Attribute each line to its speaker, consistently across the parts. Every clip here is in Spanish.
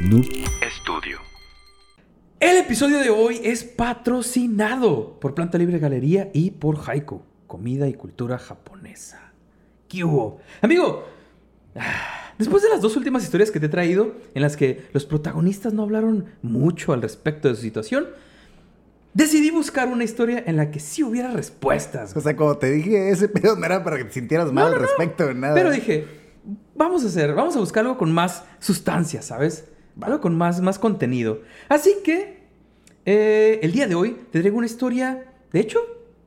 Speaker 1: Noob Studio.
Speaker 2: El episodio de hoy es patrocinado por Planta Libre Galería y por Haiku, comida y cultura japonesa. ¿Qué hubo? Amigo, después de las dos últimas historias que te he traído, en las que los protagonistas no hablaron mucho al respecto de su situación, decidí buscar una historia en la que sí hubiera respuestas.
Speaker 3: O sea, como te dije, ese pedo no era para que te sintieras mal
Speaker 2: No, no,
Speaker 3: al
Speaker 2: no.
Speaker 3: respecto de nada.
Speaker 2: Pero dije, vamos a hacer, vamos a buscar algo con más sustancia, ¿sabes? Algo con más, más contenido. Así que, eh, el día de hoy te traigo una historia, de hecho,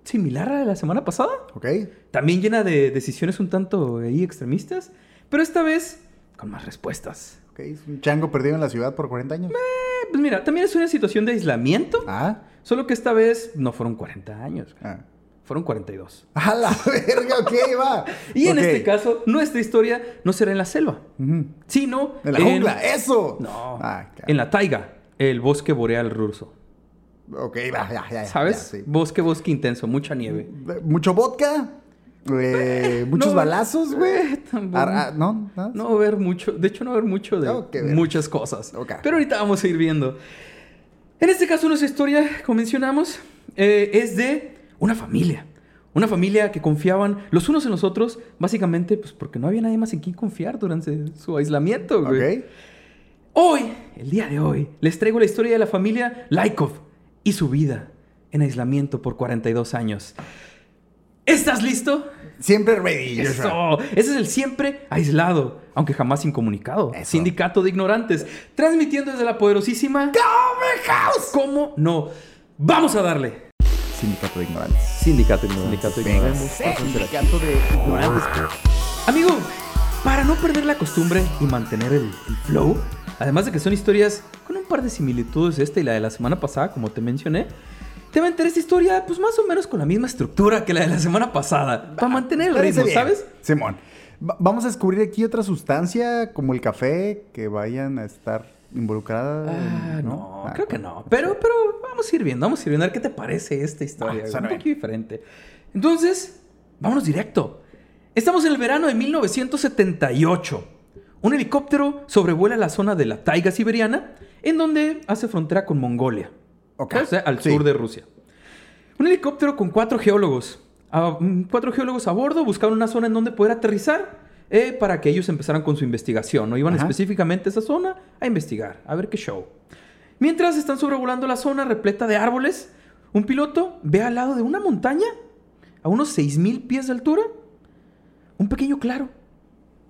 Speaker 2: similar a la semana pasada.
Speaker 3: Ok.
Speaker 2: También llena de decisiones un tanto ahí extremistas, pero esta vez con más respuestas.
Speaker 3: Ok, es un chango perdido en la ciudad por 40 años.
Speaker 2: Eh, pues mira, también es una situación de aislamiento,
Speaker 3: Ah.
Speaker 2: solo que esta vez no fueron 40 años,
Speaker 3: ah.
Speaker 2: Fueron 42.
Speaker 3: A la verga, ok, va.
Speaker 2: Y en este caso, nuestra historia no será en la selva, sino
Speaker 3: En la jungla, ¡eso!
Speaker 2: No,
Speaker 3: Ah,
Speaker 2: en la taiga, el bosque boreal ruso.
Speaker 3: Ok, va, ya, ya.
Speaker 2: ¿Sabes?
Speaker 3: ya, sí.
Speaker 2: Bosque, bosque intenso, mucha nieve.
Speaker 3: Mucho vodka. eh, muchos
Speaker 2: no,
Speaker 3: balazos, güey. Ah, ah, ¿No? ¿No?
Speaker 2: No va a haber mucho, de hecho no va a haber mucho de muchas cosas. Pero ahorita vamos a ir viendo. En este caso nuestra historia, como mencionamos, eh, es de una familia. Una familia que confiaban los unos en los otros, básicamente pues porque no había nadie más en quien confiar durante su aislamiento, güey. Hoy, el día de hoy, les traigo la historia de la familia Laikov y su vida en aislamiento por 42 años. ¿Estás listo?
Speaker 3: Siempre ready.
Speaker 2: Eso. Ese es el siempre aislado, aunque jamás incomunicado.
Speaker 3: Eso.
Speaker 2: Sindicato de ignorantes, transmitiendo desde la poderosísima
Speaker 3: Cover House.
Speaker 2: ¿Cómo no? Vamos a darle.
Speaker 3: Sindicato de ignorantes.
Speaker 2: Sindicato de Sindicato de ignorantes.
Speaker 3: Sindicato de ignorantes.
Speaker 2: Amigo, para no perder la costumbre y mantener el, el flow, además de que son historias con un par de similitudes, esta y la de la semana pasada, como te mencioné, te va a enterar esta historia, pues más o menos con la misma estructura que la de la semana pasada, para mantener el ritmo,
Speaker 3: bien.
Speaker 2: ¿sabes?
Speaker 3: Simón. Va- Vamos a descubrir aquí otra sustancia como el café que vayan a estar involucrada.
Speaker 2: Ah,
Speaker 3: en-
Speaker 2: no,
Speaker 3: Ah,
Speaker 2: creo que no. Pero, pero vamos a ir viendo, vamos a ir viendo a ver qué te parece esta historia.
Speaker 3: Ah, suena
Speaker 2: un poquito diferente. Entonces, vámonos directo. Estamos en el verano de 1978. Un helicóptero sobrevuela la zona de la taiga siberiana, en donde hace frontera con Mongolia.
Speaker 3: Ok.
Speaker 2: O sea, al
Speaker 3: Sí.
Speaker 2: sur de Rusia. Un helicóptero con cuatro geólogos. Ah, mm, cuatro geólogos a bordo buscaban una zona en donde poder aterrizar eh, para que ellos empezaran con su investigación. No iban
Speaker 3: Ajá.
Speaker 2: específicamente a esa zona a investigar, a ver qué show. Mientras están sobrevolando la zona repleta de árboles, un piloto ve al lado de una montaña, a unos 6000 pies de altura, un pequeño claro.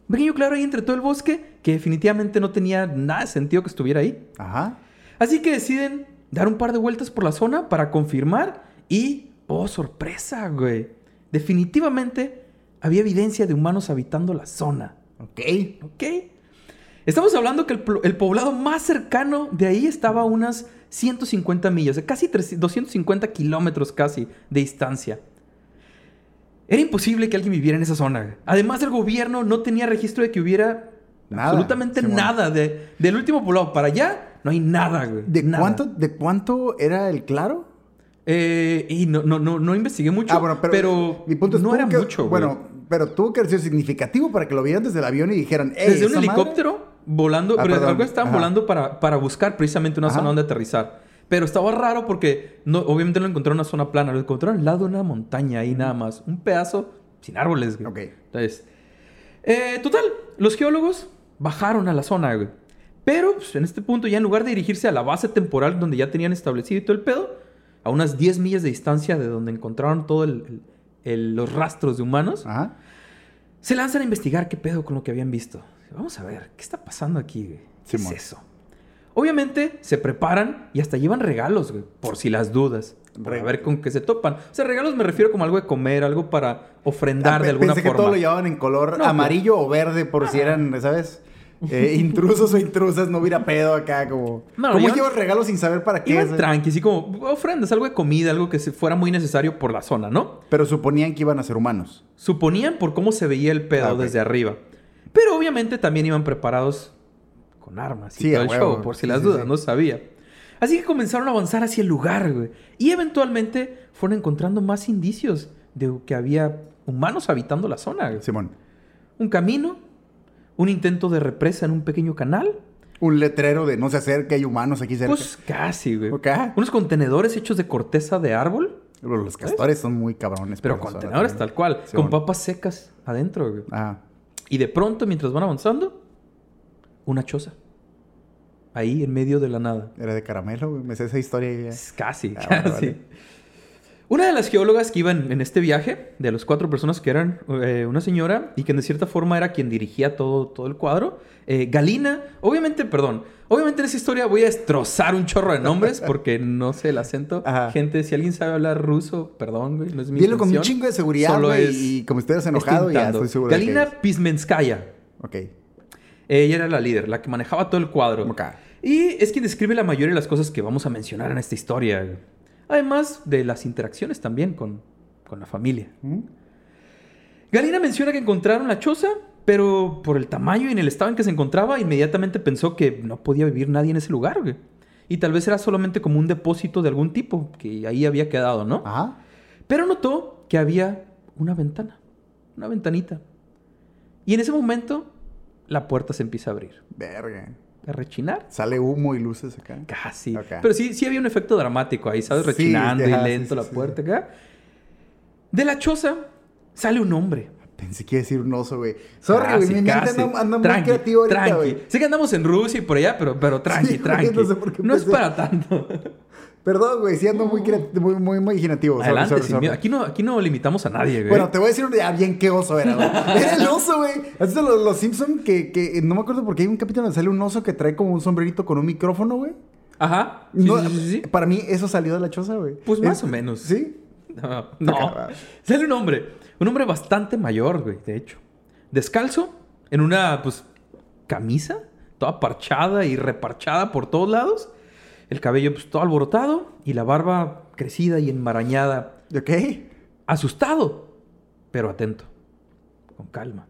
Speaker 2: Un pequeño claro ahí entre todo el bosque que definitivamente no tenía nada de sentido que estuviera ahí.
Speaker 3: Ajá.
Speaker 2: Así que deciden dar un par de vueltas por la zona para confirmar y, oh sorpresa, güey, definitivamente había evidencia de humanos habitando la zona.
Speaker 3: Ok.
Speaker 2: ¿Ok? Estamos hablando que el, poblado más cercano de ahí estaba a unas 150 millas, de casi 300 250 kilómetros casi de distancia. Era imposible que alguien viviera en esa zona. Además, el gobierno no tenía registro de que hubiera
Speaker 3: Nada,
Speaker 2: absolutamente nada. De, del último poblado para allá, no hay nada, güey.
Speaker 3: ¿De
Speaker 2: Nada.
Speaker 3: cuánto, ¿De cuánto era el claro?
Speaker 2: Eh, y no, no, no, no investigué mucho.
Speaker 3: ah, bueno, pero, mi punto es
Speaker 2: no era
Speaker 3: que-
Speaker 2: mucho. güey.
Speaker 3: Pero tuvo que haber sido significativo para que lo vieran desde el avión y dijeran, "Ey,
Speaker 2: Desde un
Speaker 3: esa madre-".
Speaker 2: helicóptero volando,
Speaker 3: Ah,
Speaker 2: pero
Speaker 3: perdón.
Speaker 2: algo estaban
Speaker 3: Ajá.
Speaker 2: volando para, para buscar precisamente una
Speaker 3: Ajá.
Speaker 2: zona donde aterrizar. Pero estaba raro porque no, obviamente no encontraron una zona plana, lo encontraron al lado de una montaña ahí nada más. Un pedazo sin árboles, güey.
Speaker 3: Ok.
Speaker 2: Entonces, eh, total, los geólogos bajaron a la zona, güey. Pero pues, en este punto, ya en lugar de dirigirse a la base temporal donde ya tenían establecido y todo el pedo, a unas 10 millas de distancia de donde encontraron todos los rastros de humanos,
Speaker 3: Ajá.
Speaker 2: Se lanzan a investigar qué pedo con lo que habían visto. Vamos a ver, ¿qué está pasando aquí, güey? ¿Qué es eso? Obviamente se preparan y hasta llevan regalos, güey, por si las dudas. Para ver con qué se topan. O sea, regalos me refiero como algo de comer, algo para ofrendar
Speaker 3: Ah,
Speaker 2: de alguna
Speaker 3: Pensé que
Speaker 2: forma.
Speaker 3: todo lo llevaban en color
Speaker 2: No,
Speaker 3: amarillo o verde por si eran, ¿sabes? Eh, intrusos o intrusas, no hubiera pedo acá, como...
Speaker 2: No,
Speaker 3: ¿Cómo llevas regalos sin saber para qué?
Speaker 2: Iban tranqui, así como ofrendas, algo de comida, algo que fuera muy necesario por la zona, ¿no?
Speaker 3: Pero suponían que iban a ser humanos.
Speaker 2: Suponían por cómo se veía el pedo
Speaker 3: Ah,
Speaker 2: desde arriba. Pero obviamente también iban preparados con armas y
Speaker 3: Sí,
Speaker 2: todo el
Speaker 3: huevo.
Speaker 2: show, por si
Speaker 3: Sí,
Speaker 2: las
Speaker 3: sí,
Speaker 2: dudas, no sabía. Así que comenzaron a avanzar hacia el lugar, güey. Y eventualmente fueron encontrando más indicios de que había humanos habitando la zona, güey.
Speaker 3: Simón.
Speaker 2: Un camino, un intento de represa en un pequeño canal,
Speaker 3: Un letrero de no se acerca, hay humanos aquí cerca.
Speaker 2: Pues casi, güey.
Speaker 3: Ok.
Speaker 2: Unos contenedores hechos de corteza de árbol,
Speaker 3: Los castores son muy cabrones.
Speaker 2: pero contenedores tal cual,
Speaker 3: Sí,
Speaker 2: con
Speaker 3: bueno.
Speaker 2: papas secas adentro, güey.
Speaker 3: Ah,
Speaker 2: Y de pronto, mientras van avanzando, una choza. Ahí, en medio de la nada.
Speaker 3: era de caramelo, güey. Me sé esa historia. ya.
Speaker 2: Casi,
Speaker 3: Ah,
Speaker 2: casi.
Speaker 3: vale.
Speaker 2: Una de las geólogas que iban en este viaje, de las cuatro personas que eran eh, una señora y que de cierta forma era quien dirigía todo, todo el cuadro, eh, Galina, obviamente, perdón, obviamente en esa historia voy a destrozar un chorro de nombres porque no sé el acento.
Speaker 3: Ajá.
Speaker 2: Gente, si alguien sabe hablar ruso, perdón, güey, no es mi
Speaker 3: Dilo con un chingo de seguridad,
Speaker 2: Solo
Speaker 3: güey.
Speaker 2: es-
Speaker 3: Y como
Speaker 2: estoy
Speaker 3: enojado, ya estoy seguro de
Speaker 2: Galina
Speaker 3: que
Speaker 2: Pismenskaya.
Speaker 3: Ok.
Speaker 2: Ella era la líder, la que manejaba todo el cuadro.
Speaker 3: Ok.
Speaker 2: Y es quien describe la mayoría de las cosas que vamos a mencionar en esta historia. Además de las interacciones también con, con la familia.
Speaker 3: ¿Mm?
Speaker 2: Galina menciona que encontraron la choza, pero por el tamaño y en el estado en que se encontraba, inmediatamente pensó que no podía vivir nadie en ese lugar. güey. Y tal vez era solamente como un depósito de algún tipo, que ahí había quedado, ¿no?
Speaker 3: Ajá.
Speaker 2: Pero notó que había una ventana, una ventanita. Y en ese momento, la puerta se empieza a abrir.
Speaker 3: Verga.
Speaker 2: A rechinar.
Speaker 3: Sale humo y luces acá.
Speaker 2: Casi. Pero sí, sí había un efecto dramático ahí, ¿sabes?
Speaker 3: Sí,
Speaker 2: Rechinando y lento
Speaker 3: sí,
Speaker 2: la puerta acá. De la choza sale un hombre.
Speaker 3: Pensé que iba a decir un oso, güey. Sorry, güey. Mi mente anda, anda muy creativo ahorita, güey.
Speaker 2: Sé que andamos en Rusia y por allá, pero, pero tranqui, tranqui.
Speaker 3: no sé por qué
Speaker 2: No es para tanto.
Speaker 3: Perdón, güey. Sí ando muy, muy, muy imaginativo.
Speaker 2: Adelante,
Speaker 3: sorry.
Speaker 2: Aquí no, aquí no limitamos a nadie, güey.
Speaker 3: Bueno, te voy a decir ya bien qué oso era, güey. Era el oso, güey. ¿Has visto los, los Simpson que, que no me acuerdo porque hay un capítulo donde sale un oso que trae como un sombrerito con un micrófono, güey?
Speaker 2: Ajá. Sí,
Speaker 3: No,
Speaker 2: sí, sí, sí.
Speaker 3: Para mí eso salió de la choza, güey.
Speaker 2: Pues más
Speaker 3: Es-
Speaker 2: o menos.
Speaker 3: ¿Sí?
Speaker 2: No, no. Sale un hombre. Un hombre bastante mayor, güey, de hecho. Descalzo, en una, pues, camisa, toda parchada y reparchada por todos lados. El cabello, pues, todo alborotado. Y la barba crecida y enmarañada.
Speaker 3: ¿Ok?
Speaker 2: Asustado, pero atento. Con calma.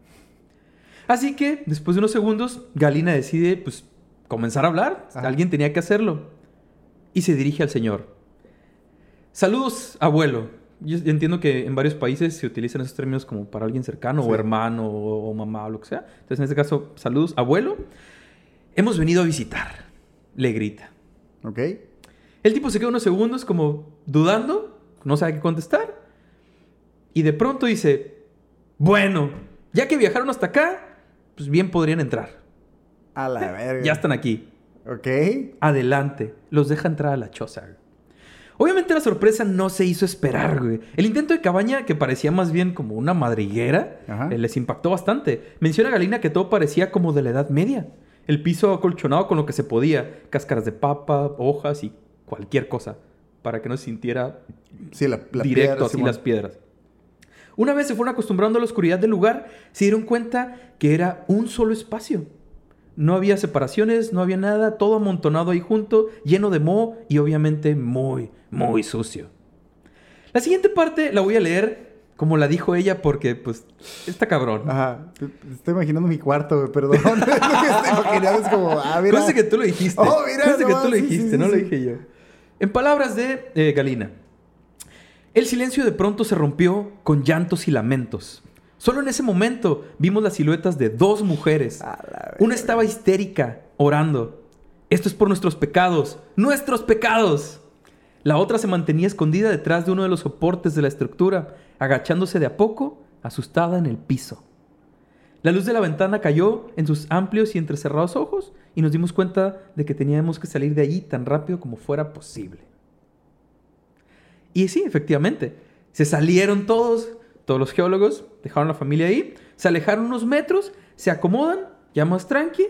Speaker 2: Así que, después de unos segundos, Galina decide, pues, comenzar a hablar.
Speaker 3: Ajá.
Speaker 2: Alguien tenía que hacerlo. Y se dirige al señor. Saludos, abuelo. Yo entiendo que en varios países se utilizan esos términos como para alguien cercano,
Speaker 3: Sí.
Speaker 2: o hermano, o, o mamá, o lo que sea. Entonces, en este caso, saludos, abuelo. Hemos venido a visitar. Le grita.
Speaker 3: ¿Ok?
Speaker 2: El tipo se queda unos segundos como dudando, no sabe qué contestar. Y de pronto dice, bueno, ya que viajaron hasta acá, pues bien podrían entrar.
Speaker 3: A la verga.
Speaker 2: Ya están aquí.
Speaker 3: ¿Ok?
Speaker 2: Adelante. Los deja entrar a la choza. Obviamente la sorpresa no se hizo esperar, güey. El intento de cabaña, que parecía más bien como una madriguera, eh, les impactó bastante. Menciona Galina que todo parecía como de la Edad Media. El piso acolchonado con lo que se podía. Cáscaras de papa, hojas y cualquier cosa. Para que no se sintiera
Speaker 3: Sí, la, la
Speaker 2: directo
Speaker 3: piedra,
Speaker 2: así
Speaker 3: Simón.
Speaker 2: las piedras. Una vez se fueron acostumbrando a la oscuridad del lugar, se dieron cuenta que era un solo espacio. No había separaciones, no había nada, todo amontonado ahí junto, lleno de moho y obviamente muy, muy sucio. La siguiente parte la voy a leer como la dijo ella porque pues está cabrón.
Speaker 3: Ajá. Estoy imaginando mi cuarto. Perdón. Lo que estoy imaginando es como, ah, mira.
Speaker 2: Que tú lo dijiste.
Speaker 3: Oh, mira,
Speaker 2: que tú lo dijiste,
Speaker 3: sí,
Speaker 2: no
Speaker 3: sí,
Speaker 2: lo dije yo. En palabras de eh, Galina. El silencio de pronto se rompió con llantos y lamentos. Solo en ese momento vimos las siluetas de dos mujeres. Una estaba histérica, orando. Esto es por nuestros pecados, nuestros pecados. La otra se mantenía escondida detrás de uno de los soportes de la estructura, agachándose de a poco, asustada en el piso. La luz de la ventana cayó en sus amplios y entrecerrados ojos y nos dimos cuenta de que teníamos que salir de allí tan rápido como fuera posible. Y sí, efectivamente, se salieron todos, todos los geólogos, dejaron la familia ahí, se alejaron unos metros, se acomodan, ya más tranqui,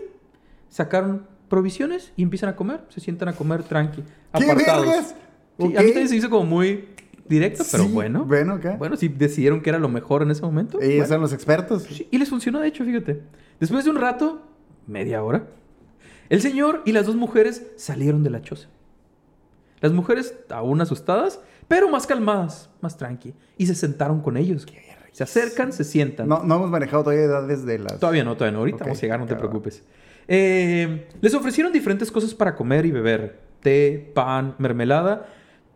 Speaker 2: sacaron provisiones y empiezan a comer, se sientan a comer tranqui,
Speaker 3: ¿Qué
Speaker 2: apartados.
Speaker 3: vergas?
Speaker 2: Sí, A mí también se hizo como muy directo, pero
Speaker 3: Sí,
Speaker 2: bueno.
Speaker 3: Bueno, acá.
Speaker 2: Bueno, si decidieron que era lo mejor en ese momento.
Speaker 3: Ellos
Speaker 2: bueno.
Speaker 3: son los expertos.
Speaker 2: Sí, y les funcionó, de hecho, fíjate. Después de un rato, media hora, el señor y las dos mujeres salieron de la choza. Las mujeres aún asustadas, pero más calmadas, más tranqui. Y se sentaron con ellos. Se acercan, se sientan.
Speaker 3: No, no hemos manejado todavía edades de las.
Speaker 2: Todavía no, todavía no. Ahorita vamos a llegar, no te preocupes. Eh, les ofrecieron diferentes cosas para comer y beber. Té, pan, mermelada.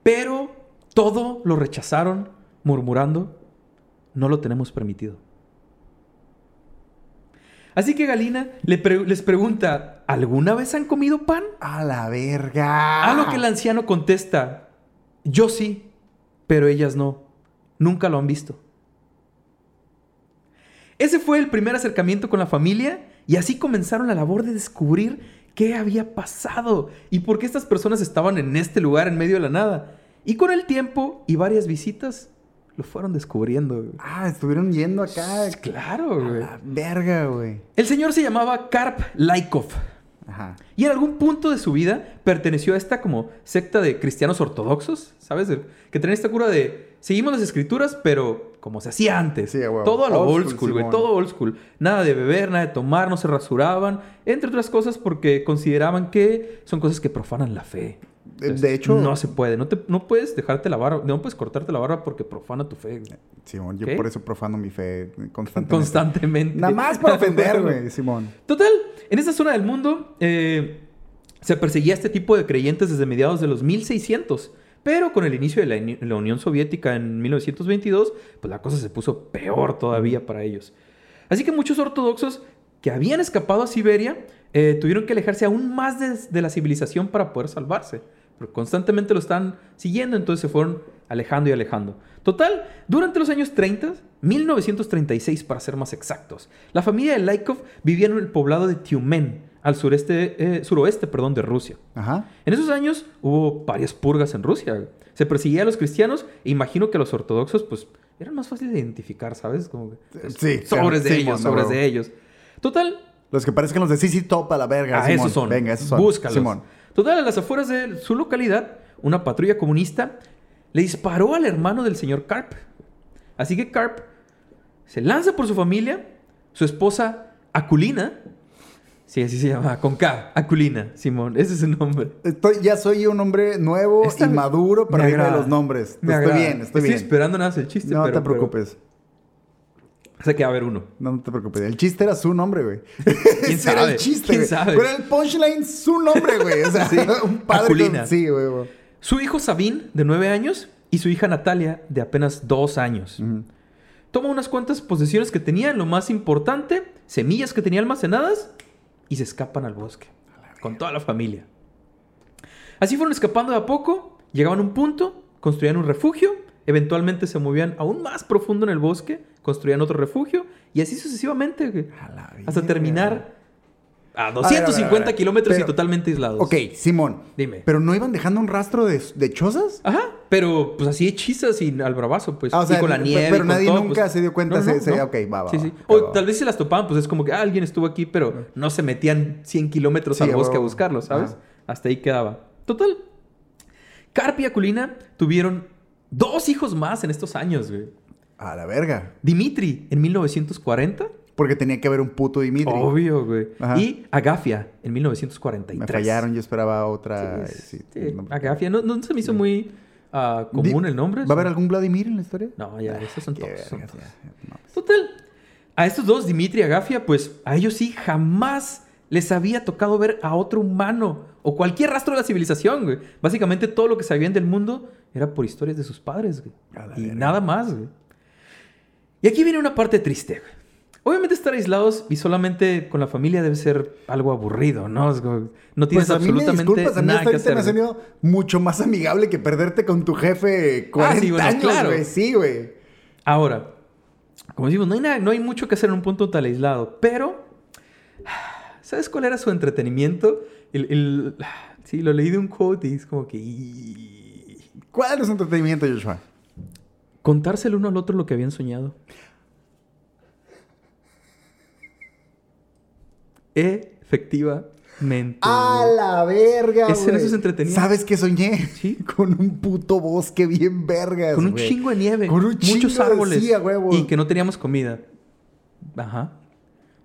Speaker 2: Pero todo lo rechazaron murmurando, no lo tenemos permitido. Así que Galina le pre- les pregunta, ¿alguna vez han comido pan?
Speaker 3: A la verga.
Speaker 2: A lo que el anciano contesta, yo sí, pero ellas no. Nunca lo han visto. Ese fue el primer acercamiento con la familia y así comenzaron la labor de descubrir qué había pasado y por qué estas personas estaban en este lugar en medio de la nada. Y con el tiempo y varias visitas lo fueron descubriendo. güey.
Speaker 3: Ah, estuvieron yendo acá.
Speaker 2: Claro,
Speaker 3: A
Speaker 2: güey.
Speaker 3: la verga, güey.
Speaker 2: El señor se llamaba Karp Laikov.
Speaker 3: Ajá.
Speaker 2: Y en algún punto de su vida perteneció a esta como secta de cristianos ortodoxos, ¿sabes? Que tenían esta cura de seguimos las escrituras, pero como se hacía antes.
Speaker 3: Sí, huevo.
Speaker 2: Todo a lo
Speaker 3: Old
Speaker 2: old
Speaker 3: school,
Speaker 2: güey. Todo old school. Nada de beber, nada de tomar, no se rasuraban. Entre otras cosas porque consideraban que son cosas que profanan la fe.
Speaker 3: De- de hecho-
Speaker 2: No se puede. No, te, no puedes dejarte la barba, no puedes cortarte la barba porque profana tu fe. güey.
Speaker 3: Simón, yo
Speaker 2: ¿Qué?
Speaker 3: por eso profano mi fe constantemente.
Speaker 2: Constantemente.
Speaker 3: Nada más para ofender, güey, Simón.
Speaker 2: Total, en esta zona del mundo eh, se perseguía este tipo de creyentes desde mediados de los 1600. Pero con el inicio de la, Uni- la Unión Soviética en 1922, pues la cosa se puso peor todavía para ellos. Así que muchos ortodoxos que habían escapado a Siberia eh, tuvieron que alejarse aún más de, de la civilización para poder salvarse. Constantemente lo están siguiendo, entonces se fueron alejando y alejando. Total, durante los años 30, 1936 para ser más exactos, la familia de Laikov vivía en el poblado de Tiumen, al sureste, eh, suroeste perdón, de Rusia.
Speaker 3: Ajá.
Speaker 2: En esos años hubo varias purgas en Rusia. Se perseguía a los cristianos e imagino que a los ortodoxos, pues, eran más fáciles de identificar, ¿sabes? Como que, pues,
Speaker 3: Sí,
Speaker 2: sobres de
Speaker 3: sí,
Speaker 2: ellos, sobres de ellos. Total,
Speaker 3: Los que parezcan los de CC Top a la verga,
Speaker 2: ah,
Speaker 3: Simón.
Speaker 2: esos son.
Speaker 3: Venga, esos son.
Speaker 2: Búscalos.
Speaker 3: Simón.
Speaker 2: Total, a las afueras de su localidad, una patrulla comunista le disparó al hermano del señor Karp. Así que Karp se lanza por su familia, su esposa Aculina, sí, así se llama, con K, Aculina, Simón, ese es su nombre.
Speaker 3: Estoy, ya soy un hombre nuevo y maduro para
Speaker 2: me
Speaker 3: irme de los nombres.
Speaker 2: Me
Speaker 3: estoy
Speaker 2: agrada.
Speaker 3: bien, estoy bien.
Speaker 2: esperando nada más el chiste,
Speaker 3: no
Speaker 2: pero-
Speaker 3: te preocupes.
Speaker 2: Sea que va a haber uno.
Speaker 3: No, no te preocupes. El chiste era su nombre, güey.
Speaker 2: ¿Quién
Speaker 3: Ese era
Speaker 2: sabe?
Speaker 3: el chiste,
Speaker 2: ¿Quién
Speaker 3: güey.
Speaker 2: sabe?
Speaker 3: Pero el punchline su nombre, güey. O sea,
Speaker 2: Sí.
Speaker 3: un padre con... Sí, güey, güey.
Speaker 2: Su hijo Sabín, de 9 años, y su hija Natalia, de apenas 2 años.
Speaker 3: Ujú.
Speaker 2: Toma unas cuantas posesiones que tenía, lo más importante, semillas que tenía almacenadas, y se escapan al bosque. Con toda la familia. Así fueron escapando de a poco, llegaban a un punto, construían un refugio, eventualmente se movían aún más profundo en el bosque, construían otro refugio, y así sucesivamente, güey, hasta terminar a
Speaker 3: ver, a ver,
Speaker 2: 250
Speaker 3: a ver.
Speaker 2: kilómetros y totalmente aislados.
Speaker 3: Ok, Simón.
Speaker 2: Dime.
Speaker 3: ¿Pero no iban dejando un rastro de, de chozas?
Speaker 2: Ajá, pero pues así hechizas y al bravazo, pues.
Speaker 3: Ah, o sea,
Speaker 2: y con la nieve.
Speaker 3: pero nadie
Speaker 2: todo,
Speaker 3: nunca
Speaker 2: pues.
Speaker 3: se dio cuenta, se- se- ok, va, va,
Speaker 2: Sí, sí. O
Speaker 3: va.
Speaker 2: tal vez se las topaban, pues es como que ah, alguien estuvo aquí, pero no se metían 100 kilómetros
Speaker 3: Sí,
Speaker 2: al
Speaker 3: a
Speaker 2: bosque a buscarlo, ¿sabes?
Speaker 3: Ajá.
Speaker 2: Hasta ahí quedaba. Total. Carp y Aculina tuvieron dos hijos más en estos años, güey.
Speaker 3: A la verga.
Speaker 2: Dimitri en 1940.
Speaker 3: Porque tenía que haber un puto Dimitri.
Speaker 2: Obvio, güey.
Speaker 3: Ajá.
Speaker 2: Y Agafia en 1943.
Speaker 3: Me fallaron, yo esperaba otra.
Speaker 2: Sí,
Speaker 3: sí,
Speaker 2: sí,
Speaker 3: no-
Speaker 2: Agafia. No, no se me hizo muy ah,
Speaker 3: Di-
Speaker 2: común el nombre.
Speaker 3: ¿Va a haber algún Vladimir en la historia?
Speaker 2: No, ya, esos son
Speaker 3: no.
Speaker 2: Total. A estos dos, Dimitri y Agafia, pues a ellos sí jamás les había tocado ver a otro humano o cualquier rastro de la civilización, güey. Básicamente todo lo que sabían del mundo era por historias de sus padres, güey. Y
Speaker 3: verga.
Speaker 2: nada más, güey. Y aquí viene una parte triste, güey. Obviamente estar aislados y solamente con la familia debe ser algo aburrido, ¿no? No tienes
Speaker 3: Pues a mí me
Speaker 2: absolutamente
Speaker 3: disculpas, a mí
Speaker 2: nada que
Speaker 3: ahorita me ha
Speaker 2: hacer.
Speaker 3: salido mucho más amigable que perderte con tu jefe 40
Speaker 2: Ah, sí, bueno,
Speaker 3: años,
Speaker 2: claro.
Speaker 3: güey. Sí, güey.
Speaker 2: Ahora, como decimos, no hay, nada- no hay mucho que hacer en un punto tan aislado, pero ¿sabes cuál era su entretenimiento? El, el- sí, lo leí de un quote y es como que...
Speaker 3: ¿Cuál es su entretenimiento, Joshua?
Speaker 2: Contárselo uno al otro lo que habían soñado. Efectivamente.
Speaker 3: ¡A la verga,
Speaker 2: Ese-
Speaker 3: güey!
Speaker 2: eso se entretenía.
Speaker 3: ¿Sabes qué soñé?
Speaker 2: Sí.
Speaker 3: Con un puto bosque bien vergas,
Speaker 2: Con un chingo de nieve.
Speaker 3: Con un chingo
Speaker 2: muchos árboles. Y que no teníamos comida. Ajá.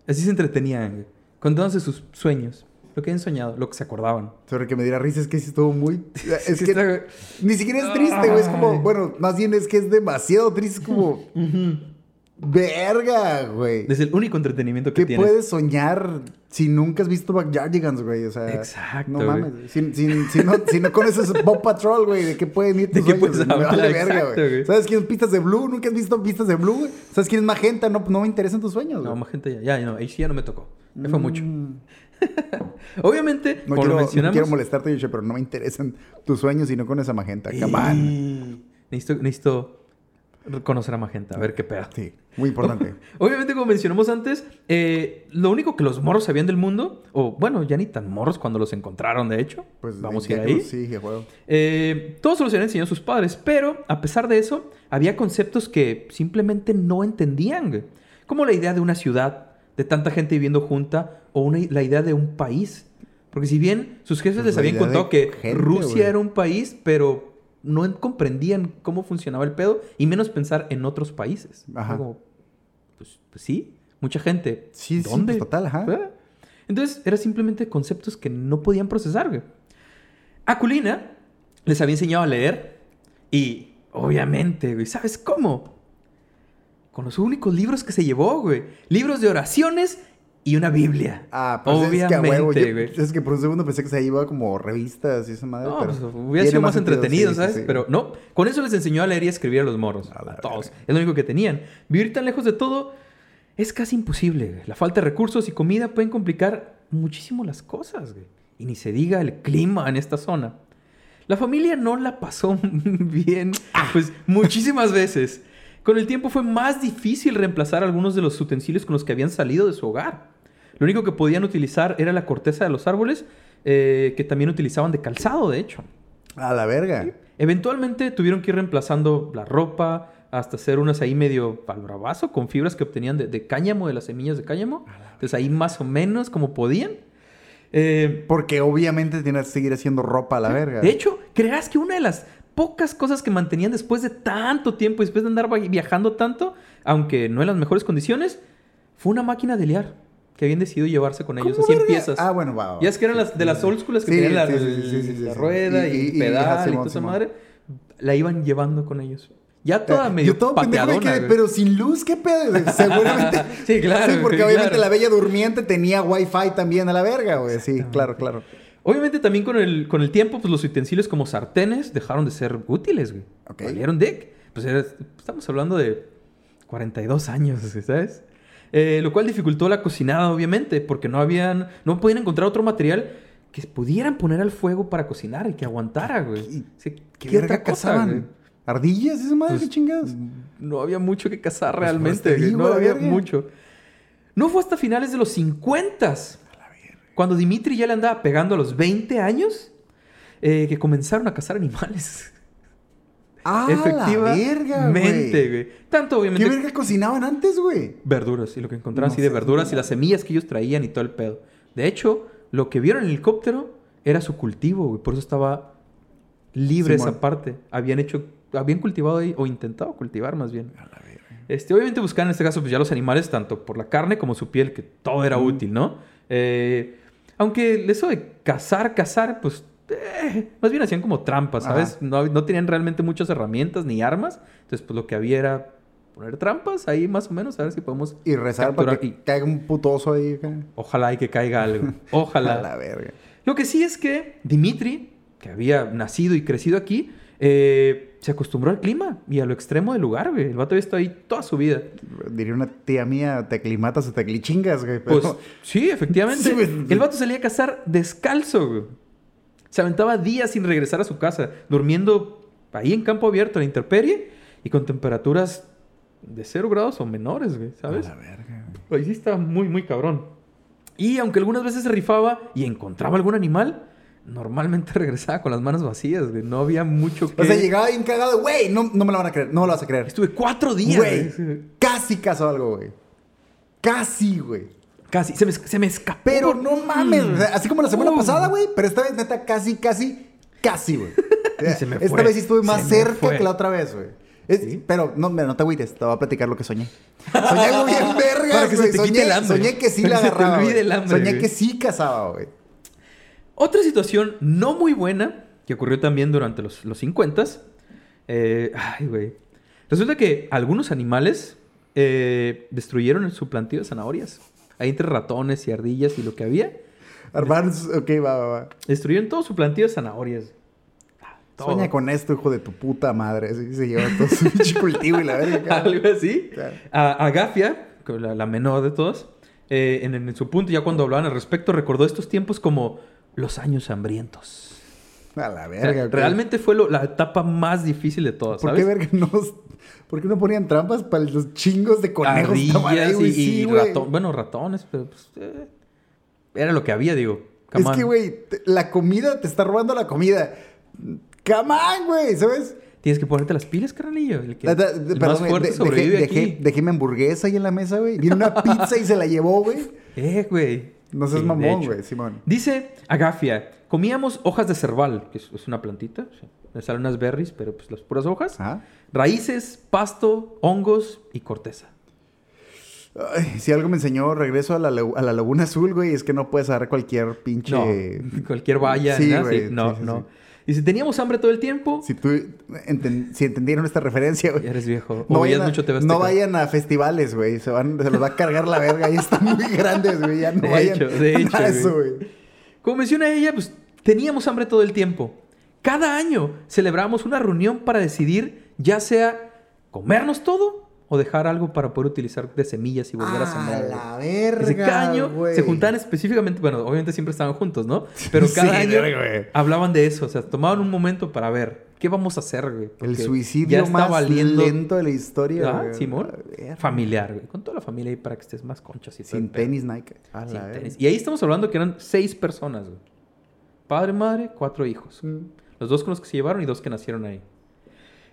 Speaker 2: Así se entretenían. Contándose sus sueños. Lo que habían soñado, lo que se acordaban.
Speaker 3: Sobre que me diera risa es que sí estuvo muy... Es que
Speaker 2: está-
Speaker 3: ni siquiera es triste, güey. Es como... Bueno, más bien es que es demasiado triste. Es como... Verga, güey.
Speaker 2: Es el único entretenimiento que
Speaker 3: ¿Qué
Speaker 2: tienes.
Speaker 3: puedes soñar si nunca has visto Backyardigans, güey? O sea,
Speaker 2: Exacto,
Speaker 3: No mames. Si, si- si no, si no conoces Bob Patrol, güey, ¿de qué pueden ir
Speaker 2: ¿De
Speaker 3: tus
Speaker 2: qué
Speaker 3: sueños,
Speaker 2: puedes hablar?
Speaker 3: vale verga,
Speaker 2: Exacto,
Speaker 3: güey.
Speaker 2: güey.
Speaker 3: ¿Sabes quién es Pistas de Blue? ¿Nunca has visto Pistas de Blue, güey? ¿Sabes quién es Magenta? No, no me interesan tus sueños,
Speaker 2: No,
Speaker 3: güey.
Speaker 2: más gente ya, ya, ya no, sí ya no me tocó. Me fue mucho.
Speaker 3: Mm.
Speaker 2: Obviamente,
Speaker 3: No
Speaker 2: como
Speaker 3: quiero,
Speaker 2: lo
Speaker 3: no
Speaker 2: mencionamos.
Speaker 3: quiero molestarte, Yoshi, pero no me interesan tus sueños y no con esa Magenta. Come on.
Speaker 2: Y- Necesito, necesito conocer a Magenta, a ver qué pedo.
Speaker 3: Sí, muy importante.
Speaker 2: Obviamente, como mencionamos antes, eh, lo único que los morros sabían del mundo, o bueno, ya ni tan morros cuando los encontraron, de hecho,
Speaker 3: Pues
Speaker 2: vamos a ir ahí.
Speaker 3: Sí, que juego.
Speaker 2: Eh, todos se los habían enseñado sus padres, pero a pesar de eso, había conceptos que simplemente no entendían. Como la idea de una ciudad, de tanta gente viviendo junta, o una- la idea de un país. Porque si bien sus jefes
Speaker 3: Pues
Speaker 2: les habían contado que
Speaker 3: gente,
Speaker 2: Rusia era un país, pero no en- comprendían cómo funcionaba el pedo, y menos pensar en otros países.
Speaker 3: Ajá.
Speaker 2: Como, pues, pues sí, mucha gente.
Speaker 3: Sí, sí,
Speaker 2: ¿Dónde?
Speaker 3: pues, total, ajá.
Speaker 2: ¿Eh? Entonces, eran simplemente conceptos que no podían procesar, güey. Aculina les había enseñado a leer y, obviamente, güey, ¿sabes cómo? Con los únicos libros que se llevó, güey. Libros de oraciones y una Biblia.
Speaker 3: Ah, pues es que a
Speaker 2: obviamente,
Speaker 3: huevo. yo-
Speaker 2: güey.
Speaker 3: es que por un segundo pensé que se iba como revistas y esa madre.
Speaker 2: No,
Speaker 3: pero
Speaker 2: pues, hubiera sido más
Speaker 3: sentido,
Speaker 2: entretenido,
Speaker 3: sí,
Speaker 2: ¿sabes?
Speaker 3: sí.
Speaker 2: Pero no, con eso les enseñó a leer y a escribir a los morros.
Speaker 3: A
Speaker 2: todos.
Speaker 3: verga.
Speaker 2: Es lo único que tenían. Vivir tan lejos de todo es casi imposible. güey. La falta de recursos y comida pueden complicar muchísimo las cosas, güey. Y ni se diga el clima en esta zona. La familia no la pasó bien, pues muchísimas veces. Con el tiempo fue más difícil reemplazar algunos de los utensilios con los que habían salido de su hogar. Lo único que podían utilizar era la corteza de los árboles, eh, que también utilizaban de calzado, de hecho.
Speaker 3: A la verga.
Speaker 2: Eventualmente tuvieron que ir reemplazando la ropa hasta hacer unas ahí medio al bravazo con fibras que obtenían de, de cáñamo, de las semillas de cáñamo. Entonces ahí más o menos como podían. Eh,
Speaker 3: Porque obviamente tienes que seguir haciendo ropa a la verga.
Speaker 2: de hecho, ¿creerás que una de las pocas cosas que mantenían después de tanto tiempo, después de andar vi- viajando tanto, aunque no en las mejores condiciones, fue una máquina de liar que habían decidido llevarse con ellos,
Speaker 3: ¿Cómo
Speaker 2: así
Speaker 3: verga?
Speaker 2: piezas.
Speaker 3: Ah, bueno, va. va.
Speaker 2: Ya es que eran las de las old schools que
Speaker 3: Sí,
Speaker 2: tenían la,
Speaker 3: sí,
Speaker 2: la
Speaker 3: sí.
Speaker 2: rueda y,
Speaker 3: Y- y- y-
Speaker 2: pedal y, toda esa madre. La iban llevando con ellos. Ya toda medio
Speaker 3: Yo todo
Speaker 2: pateadona, güey.
Speaker 3: pero sin luz, ¿qué pedo? Seguramente.
Speaker 2: Sí, claro,
Speaker 3: Sí, porque obviamente la bella durmiente tenía wifi también a la verga, güey. Sí, claro, claro.
Speaker 2: Obviamente también con el, con el tiempo, pues los utensilios como sartenes dejaron de ser útiles, güey. Valieron dick. Pues era- estamos hablando de 42 años, ¿sabes? Eh, lo cual dificultó la cocinada, obviamente, porque no habían, no podían encontrar otro material que pudieran poner al fuego para cocinar y que aguantara, güey.
Speaker 3: ¿Y
Speaker 2: Sí,
Speaker 3: ¿Qué,
Speaker 2: ¿qué
Speaker 3: verga
Speaker 2: otra cosa, güey?
Speaker 3: cazaban? ¿Ardillas? ¿Esa madre?
Speaker 2: Pues,
Speaker 3: ¿Qué chingados?
Speaker 2: No había mucho que cazar
Speaker 3: Pues,
Speaker 2: realmente.
Speaker 3: pues, digo,
Speaker 2: no había
Speaker 3: verga.
Speaker 2: mucho. No fue hasta finales de los 50 cuando Dimitri ya le andaba pegando a los 20 años eh, que comenzaron a cazar animales.
Speaker 3: ¡Ah, la verga,
Speaker 2: Efectivamente,
Speaker 3: güey!
Speaker 2: Tanto, obviamente,
Speaker 3: ¿Qué verga cocinaban antes, güey?
Speaker 2: verduras y lo que encontraban
Speaker 3: No
Speaker 2: así de verduras y las semillas que ellos traían y todo el pedo. De hecho, lo que vieron en el helicóptero era su cultivo, güey. Por eso estaba libre
Speaker 3: Simón.
Speaker 2: esa parte. Habían hecho, habían cultivado ahí, o intentado cultivar más bien. Este, obviamente buscaban en este caso pues ya los animales, tanto por la carne como su piel, que todo era útil, ¿no? Eh, aunque eso de cazar, cazar, pues eh, más bien hacían como trampas, ¿sabes? No, no tenían realmente muchas herramientas ni armas. Entonces, pues lo que había era poner trampas ahí más o menos, a ver si podemos...
Speaker 3: Y rezar para que
Speaker 2: y-
Speaker 3: caiga un putoso ahí.
Speaker 2: Ojalá y que caiga algo.
Speaker 3: A
Speaker 2: Ojalá.
Speaker 3: la verga.
Speaker 2: Lo que sí es que Dimitri, que había nacido y crecido aquí, eh, se acostumbró al clima y a lo extremo del lugar, güey. El vato había estado ahí toda su vida.
Speaker 3: Diría una tía mía, te aclimatas o te clichingas, güey.
Speaker 2: Pues sí, efectivamente.
Speaker 3: Sí,
Speaker 2: el vato salía a cazar descalzo, güey. Se aventaba días sin regresar a su casa, durmiendo ahí en campo abierto, en la intemperie, y con temperaturas de cero grados o menores, güey, ¿sabes?
Speaker 3: A la verga, güey.
Speaker 2: Ahí sí está muy, muy cabrón. Y aunque algunas veces se rifaba y encontraba algún animal, normalmente regresaba con las manos vacías, güey. No había mucho que...
Speaker 3: O sea, llegaba bien cagado, güey, no, no me lo van a creer, no me lo vas a creer.
Speaker 2: Estuve cuatro días,
Speaker 3: Güey,
Speaker 2: güey.
Speaker 3: casi cazó algo, güey. Casi, güey.
Speaker 2: Casi. Se me, se me escapó.
Speaker 3: Pero no mames, o sea, así como la semana pasada, güey, pero esta vez neta casi, casi, casi, güey.
Speaker 2: Y se me
Speaker 3: Esta vez sí estuve más
Speaker 2: Se
Speaker 3: cerca que la otra vez, güey. Es- Pero no, no te agüites, te voy a platicar lo que soñé. Soñé algo bien
Speaker 2: Para que se quite
Speaker 3: Soñé,
Speaker 2: el hambre.
Speaker 3: soñé que sí la
Speaker 2: que se te
Speaker 3: agarraba.
Speaker 2: el hambre,
Speaker 3: Soñé
Speaker 2: güey.
Speaker 3: que sí cazaba, güey.
Speaker 2: Otra situación no muy buena que ocurrió también durante los, los 50 eh, ay, güey. Resulta que algunos animales eh, destruyeron su plantío de zanahorias. Ahí entre ratones y ardillas y lo que había.
Speaker 3: Armar, ok, va, va, va.
Speaker 2: Destruyeron todo su plantío de zanahorias. Ah, todo.
Speaker 3: Sueña con esto, hijo de tu puta madre. Así se lleva todo su cultivo y la verga.
Speaker 2: Algo así.
Speaker 3: Claro.
Speaker 2: A, Agafia, la menor de todos, eh, en, en su punto, ya cuando hablaban al respecto, recordó estos tiempos como los años hambrientos.
Speaker 3: A la
Speaker 2: O sea,
Speaker 3: verga. güey.
Speaker 2: realmente fue lo- la etapa más difícil de todas,
Speaker 3: ¿Por qué verga no, ¿por qué no ponían trampas para los chingos de conejos? ahí,
Speaker 2: y,
Speaker 3: Sí,
Speaker 2: y ratón- bueno, ratones, pero pues, eh, era lo que había, digo.
Speaker 3: Es que, güey, la comida te está robando la comida. Come on, güey, ¿sabes?
Speaker 2: Tienes que ponerte las pilas, carnalillo. El, que,
Speaker 3: Da- da-
Speaker 2: el
Speaker 3: perdón,
Speaker 2: más
Speaker 3: güey,
Speaker 2: fuerte
Speaker 3: de-
Speaker 2: sobrevive
Speaker 3: dejé,
Speaker 2: aquí.
Speaker 3: dejé, dejé mi hamburguesa ahí en la mesa, güey. Vino una pizza y se la llevó, güey.
Speaker 2: Eh, güey.
Speaker 3: No seas
Speaker 2: Sí,
Speaker 3: mamón, güey, Simón.
Speaker 2: Dice Agafia, comíamos hojas de cerval, que es, una plantita. sí. Me salen unas berries, pero pues las puras hojas.
Speaker 3: Ajá.
Speaker 2: Raíces, pasto, hongos y corteza.
Speaker 3: Ay, si algo me enseñó regreso a la, a la Laguna Azul, güey, es que no puedes agarrar cualquier pinche...
Speaker 2: No, cualquier valla.
Speaker 3: Sí,
Speaker 2: No, no. Y si teníamos hambre todo el tiempo,
Speaker 3: Si tú enten- si entendieron esta referencia, güey.
Speaker 2: eres viejo.
Speaker 3: No vayan, a,
Speaker 2: mucho TV
Speaker 3: no vayan a festivales, güey. Se, van, se los va a cargar la verga. Ya están muy grandes, güey. Ya no
Speaker 2: De
Speaker 3: vayan
Speaker 2: hecho, de
Speaker 3: a eso,
Speaker 2: güey. Como menciona ella, pues teníamos hambre todo el tiempo. Cada año celebramos una reunión para decidir ya sea comernos todo o dejar algo para poder utilizar de semillas y volver a
Speaker 3: A
Speaker 2: sembrar. güey.
Speaker 3: la verga,
Speaker 2: Dice, cada año
Speaker 3: güey.
Speaker 2: se juntaban específicamente, bueno, obviamente siempre estaban juntos, ¿no? Pero
Speaker 3: Sí,
Speaker 2: cada año
Speaker 3: verga, güey.
Speaker 2: hablaban de eso, o sea, tomaban un momento para ver qué vamos a hacer, güey.
Speaker 3: El
Speaker 2: ya
Speaker 3: suicidio
Speaker 2: está
Speaker 3: más
Speaker 2: valiendo-
Speaker 3: lento de la historia,
Speaker 2: Ah,
Speaker 3: güey.
Speaker 2: Simón.
Speaker 3: A.
Speaker 2: Familiar, güey. Con toda la familia ahí para que estés más conchas y
Speaker 3: Sin tenis Nike. A
Speaker 2: Sin tenis. Y ahí estamos hablando que eran seis personas, güey. Padre, madre, cuatro hijos.
Speaker 3: Mm.
Speaker 2: Los dos con los que se llevaron y dos que nacieron ahí.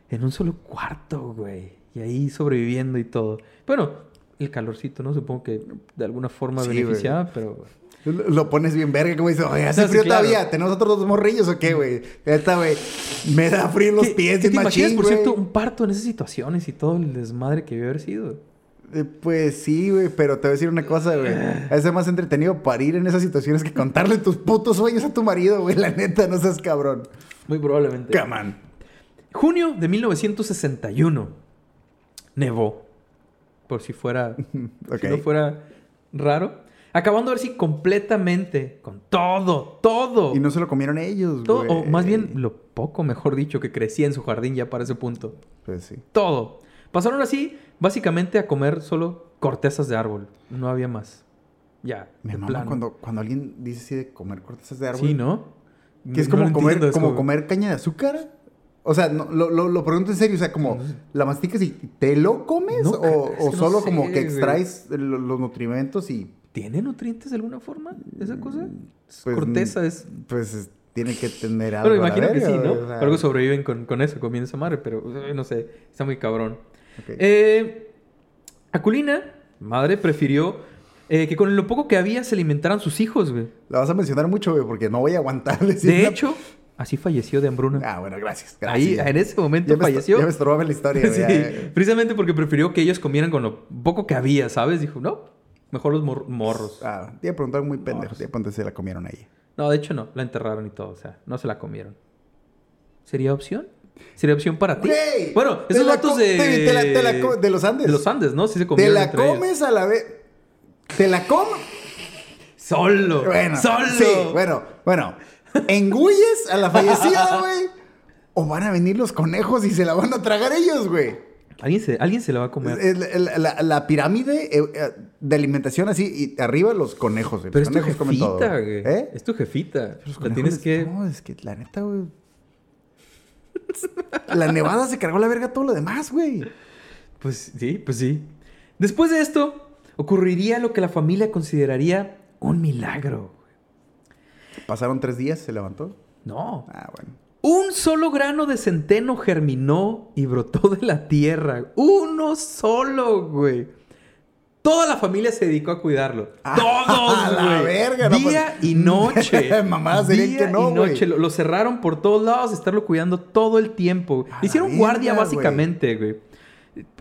Speaker 2: En un solo cuarto, güey. Y ahí sobreviviendo y todo. Bueno, el calorcito, ¿no? Supongo que de alguna forma
Speaker 3: Sí,
Speaker 2: beneficiaba, pero...
Speaker 3: Lo lo pones bien verga, como dices, oye, hace
Speaker 2: Sí,
Speaker 3: frío
Speaker 2: claro.
Speaker 3: todavía. ¿Tenemos otros dos morrillos o qué, güey? Esta, güey, me da frío en los
Speaker 2: ¿Qué-
Speaker 3: pies
Speaker 2: qué
Speaker 3: y
Speaker 2: te imaginas, por
Speaker 3: güey.
Speaker 2: cierto, un parto en esas situaciones y todo el desmadre que debió haber sido?
Speaker 3: Eh, Pues sí, güey, pero te voy a decir una cosa, güey. Es más entretenido parir en esas situaciones que contarle tus putos sueños a tu marido, güey. La neta, no seas cabrón.
Speaker 2: Muy probablemente.
Speaker 3: Come on.
Speaker 2: Junio de 1961. Nevó. Por si fuera. Si no fuera raro. Acabando ver si completamente. Con todo, todo.
Speaker 3: Y no se lo comieron ellos,
Speaker 2: todo
Speaker 3: güey.
Speaker 2: o más bien lo poco, mejor dicho, que crecía en su jardín ya para ese punto.
Speaker 3: Pues sí.
Speaker 2: Todo. Pasaron así, básicamente, a comer solo cortezas de árbol. No había más. Ya.
Speaker 3: Me mama cuando, cuando alguien dice así de comer cortezas de árbol.
Speaker 2: Sí, ¿no?
Speaker 3: Que es
Speaker 2: No
Speaker 3: como,
Speaker 2: lo
Speaker 3: comer,
Speaker 2: entiendo, es
Speaker 3: como comer caña de azúcar. O sea, no, lo, lo, lo pregunto en serio. O sea, como, ¿la masticas y te lo comes?
Speaker 2: No,
Speaker 3: o
Speaker 2: no
Speaker 3: solo
Speaker 2: sé,
Speaker 3: como que extraes lo- los nutrimentos y
Speaker 2: ¿Tiene nutrientes de alguna forma esa cosa? Es
Speaker 3: Pues,
Speaker 2: corteza es...
Speaker 3: pues es- tiene que tener algo. La
Speaker 2: imagino que sí, ¿no?
Speaker 3: o sea,
Speaker 2: algo sobreviven con, con eso, comiendo esa madre, pero eh, no sé, está muy cabrón.
Speaker 3: ok.
Speaker 2: Eh, Aculina, madre, prefirió eh, que con lo poco que había se alimentaran sus hijos, güey.
Speaker 3: La vas a mencionar mucho, güey, porque no voy a aguantar decir
Speaker 2: De hecho, así falleció de hambruna.
Speaker 3: Ah, bueno, gracias.
Speaker 2: Ahí, en ese momento
Speaker 3: ya me, est-
Speaker 2: falleció.
Speaker 3: ya me estorbaba la historia.
Speaker 2: Sí,
Speaker 3: ya-
Speaker 2: precisamente porque prefirió que ellos comieran con lo poco que había, ¿sabes? Dijo, no, mejor los mor- morros.
Speaker 3: Ah, te iba a preguntar muy pendejo. Te iba se la comieron ahí.
Speaker 2: No, de hecho no, la enterraron y todo, o sea, no se la comieron. ¿Sería opción? ¿Sería opción para ti?
Speaker 3: Güey,
Speaker 2: bueno,
Speaker 3: te
Speaker 2: esos
Speaker 3: la
Speaker 2: datos de...
Speaker 3: te- te la- te la de los Andes.
Speaker 2: De los Andes, ¿no? Sí se
Speaker 3: Te
Speaker 2: comieron
Speaker 3: la
Speaker 2: entre ellos.
Speaker 3: comes a la vez. Te la comes.
Speaker 2: Solo.
Speaker 3: Bueno,
Speaker 2: solo.
Speaker 3: Sí, bueno, bueno. ¿Engulles a la fallecida, güey? ¿O van a venir los conejos y se la van a tragar ellos, güey?
Speaker 2: Alguien se, alguien se la va a comer.
Speaker 3: La, la pirámide eh, eh, de alimentación así, y arriba los conejos. güey.
Speaker 2: Pero
Speaker 3: Los
Speaker 2: es tu
Speaker 3: conejos todo,
Speaker 2: jefita,
Speaker 3: güey. ¿Eh?
Speaker 2: Es tu jefita.
Speaker 3: Los
Speaker 2: La tienes que...
Speaker 3: No, es que la neta, güey. La nevada se cargó la verga todo lo demás, güey.
Speaker 2: Pues sí, pues sí. Después de esto, ocurriría lo que la familia consideraría un milagro.
Speaker 3: Pasaron tres días, se levantó.
Speaker 2: No.
Speaker 3: Ah, bueno.
Speaker 2: Un solo grano de centeno germinó y brotó de la tierra. Uno solo, güey. Toda la familia se dedicó a cuidarlo.
Speaker 3: Ah,
Speaker 2: Todos,
Speaker 3: a la
Speaker 2: güey.
Speaker 3: verga, no,
Speaker 2: Día
Speaker 3: pues.
Speaker 2: y noche.
Speaker 3: Dirían
Speaker 2: Día
Speaker 3: que no,
Speaker 2: y noche. Lo, lo cerraron por todos lados, estarlo cuidando todo el tiempo.
Speaker 3: A
Speaker 2: hicieron guardia básicamente, güey.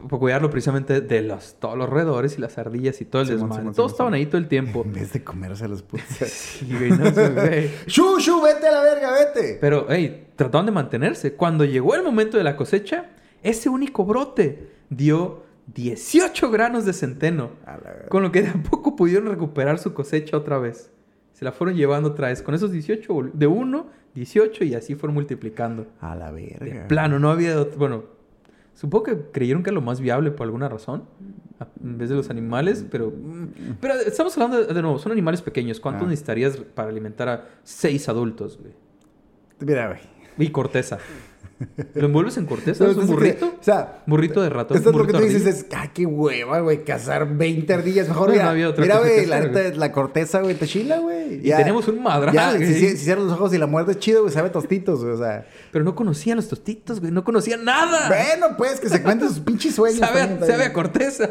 Speaker 2: Por cuidarlo precisamente de los, todos los roedores y las ardillas y todo el
Speaker 3: Simón,
Speaker 2: desmadre. Todos estaban ahí todo el tiempo.
Speaker 3: En vez de comerse a los putos.
Speaker 2: Sí, güey, no sé, güey.
Speaker 3: ¡Shu, shu! ¡Vete a la verga, vete!
Speaker 2: Pero, hey, trataron de mantenerse. Cuando llegó el momento de la cosecha, ese único brote dio 18 granos de centeno,
Speaker 3: A la verga.
Speaker 2: con lo que de a poco pudieron recuperar su cosecha otra vez. Se la fueron llevando otra vez. Con esos 18, vol- de 1, 18 y así fueron multiplicando.
Speaker 3: A la verga.
Speaker 2: De plano, no había... Bueno, supongo que creyeron que era lo más viable por alguna razón. En vez de los animales, pero... mm, Pero estamos hablando de, de nuevo, son animales pequeños. ¿Cuántos
Speaker 3: Ah.
Speaker 2: necesitarías para alimentar a seis adultos, güey?
Speaker 3: Mira, güey.
Speaker 2: Y corteza. ¿Lo envuelves en corteza?
Speaker 3: No,
Speaker 2: ¿Es un
Speaker 3: entonces,
Speaker 2: burrito?
Speaker 3: O sea,
Speaker 2: Burrito de ratón.
Speaker 3: Esto es lo que tú dices, es, ay, qué hueva, güey, cazar 20 ardillas. Mejor,
Speaker 2: No,
Speaker 3: mira,
Speaker 2: no había otra
Speaker 3: mira, güey, la, la corteza, güey, te chila, güey.
Speaker 2: Y tenemos un madral,
Speaker 3: Ya, si, si- si cierras los ojos y la muerdes chido, güey, sabe tostitos, güey, o sea.
Speaker 2: Pero no conocían los tostitos, güey. No conocían nada.
Speaker 3: Bueno, pues, que se cuenten sus pinches sueños.
Speaker 2: Sabe,
Speaker 3: también,
Speaker 2: a, sabe a
Speaker 3: también.
Speaker 2: corteza.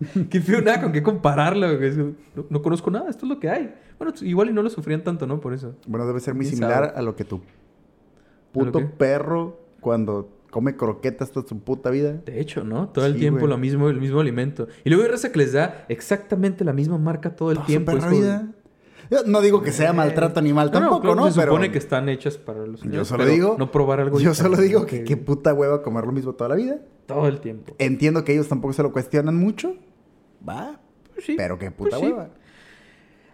Speaker 2: Qué feo nada con qué compararlo, güey. No, no conozco nada, esto es lo que hay. Bueno, igual y no lo sufrían tanto, ¿no? Por eso.
Speaker 3: Bueno, debe ser muy
Speaker 2: ¿Quién
Speaker 3: similar
Speaker 2: sabe?
Speaker 3: a lo que
Speaker 2: ¿A
Speaker 3: puto perro cuando come croquetas toda su puta vida.
Speaker 2: De hecho, ¿no? Todo el
Speaker 3: Sí,
Speaker 2: tiempo
Speaker 3: güey.
Speaker 2: lo mismo, el mismo alimento. Y luego hay raza que les da exactamente la misma marca todo el
Speaker 3: Toda su
Speaker 2: tiempo.
Speaker 3: perra
Speaker 2: es
Speaker 3: vida. Yo no digo que sea
Speaker 2: Eh,
Speaker 3: maltrato animal
Speaker 2: no, no,
Speaker 3: tampoco,
Speaker 2: claro,
Speaker 3: ¿no?
Speaker 2: Se
Speaker 3: Pero
Speaker 2: supone que están hechas para los
Speaker 3: yo
Speaker 2: niños,
Speaker 3: solo
Speaker 2: pero
Speaker 3: digo...
Speaker 2: No probar algo
Speaker 3: Yo solo digo que qué puta hueva comer lo mismo toda la vida.
Speaker 2: Todo el tiempo.
Speaker 3: Entiendo que ellos tampoco se lo cuestionan mucho. Va.
Speaker 2: Pues sí,
Speaker 3: Pero qué puta
Speaker 2: pues sí.
Speaker 3: hueva.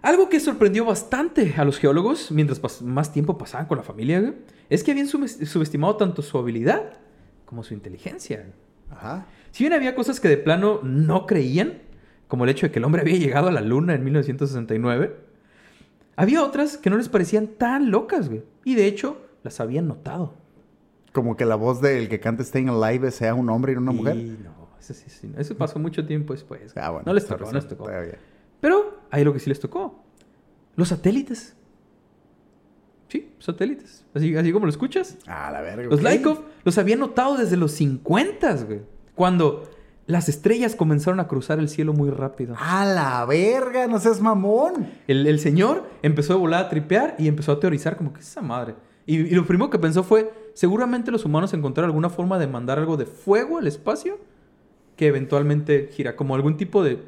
Speaker 2: Algo que sorprendió bastante a los geólogos mientras más tiempo pasaban con la familia, es que habían subes- subestimado tanto su habilidad como su inteligencia.
Speaker 3: Ajá.
Speaker 2: Si bien había cosas que de plano no creían, como el hecho de que el hombre había llegado a la luna en 1969, había otras que no les parecían tan locas, güey. Y de hecho, las habían notado.
Speaker 3: Como que la voz del que canta Staying Alive sea un hombre y no una mujer.
Speaker 2: Y no, eso, sí, sí, eso pasó mucho tiempo después.
Speaker 3: Ah, bueno.
Speaker 2: no les tocó, no les tocó.
Speaker 3: todavía.
Speaker 2: Pero ahí lo que sí les tocó. Los satélites. Sí, satélites. Así, así como lo escuchas.
Speaker 3: Ah, la verga.
Speaker 2: Los
Speaker 3: ok.
Speaker 2: Lykov los habían notado desde los 50, güey. Cuando las estrellas comenzaron a cruzar el cielo muy rápido.
Speaker 3: A la verga, no seas mamón.
Speaker 2: El, el señor empezó a volar a tripear y empezó a teorizar como que es esa madre. Y, y lo primero que pensó fue, seguramente los humanos encontraron alguna forma de mandar algo de fuego al espacio que eventualmente gira, como algún tipo de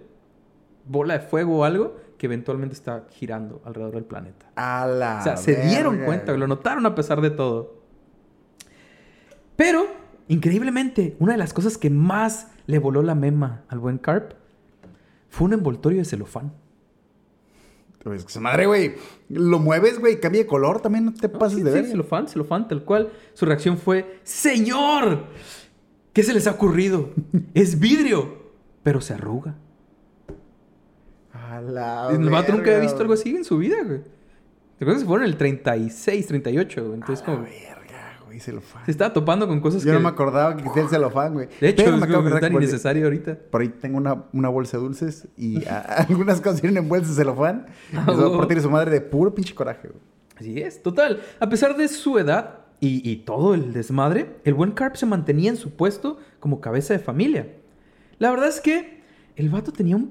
Speaker 2: bola de fuego o algo que eventualmente está girando alrededor del planeta.
Speaker 3: A la
Speaker 2: O sea, se dieron cuenta, lo notaron a pesar de todo. Pero, increíblemente, una de las cosas que más le voló la mema al buen Carp fue un envoltorio de celofán.
Speaker 3: Pues que madre, güey. Lo mueves, güey, cambia de color también, no te
Speaker 2: No,
Speaker 3: pases
Speaker 2: sí,
Speaker 3: de
Speaker 2: sí,
Speaker 3: ver.
Speaker 2: celofán, celofán, tal cual. Su reacción fue, ¡Señor! ¿Qué se les ha ocurrido? Es vidrio, pero se arruga.
Speaker 3: A la
Speaker 2: el vato nunca había visto algo así en su vida, güey. ¿Te acuerdas que fueron en el 36, 38, güey? Entonces,
Speaker 3: A la
Speaker 2: como...
Speaker 3: verga, güey, celofán.
Speaker 2: Se estaba topando con cosas
Speaker 3: Yo
Speaker 2: que...
Speaker 3: no me acordaba que existía el celofán, güey.
Speaker 2: De hecho,
Speaker 3: Pero
Speaker 2: es
Speaker 3: me acabo
Speaker 2: como
Speaker 3: de
Speaker 2: tan innecesario ahorita.
Speaker 3: Por ahí tengo una, una bolsa de dulces y a- algunas cosas tienen envueltas de celofán.
Speaker 2: Ah,
Speaker 3: Y eso
Speaker 2: huevo.
Speaker 3: por tiene su madre de puro pinche coraje, güey.
Speaker 2: Así es, total. A pesar de su edad y, y todo el desmadre, el buen Carp se mantenía en su puesto como cabeza de familia. La verdad es que el vato tenía un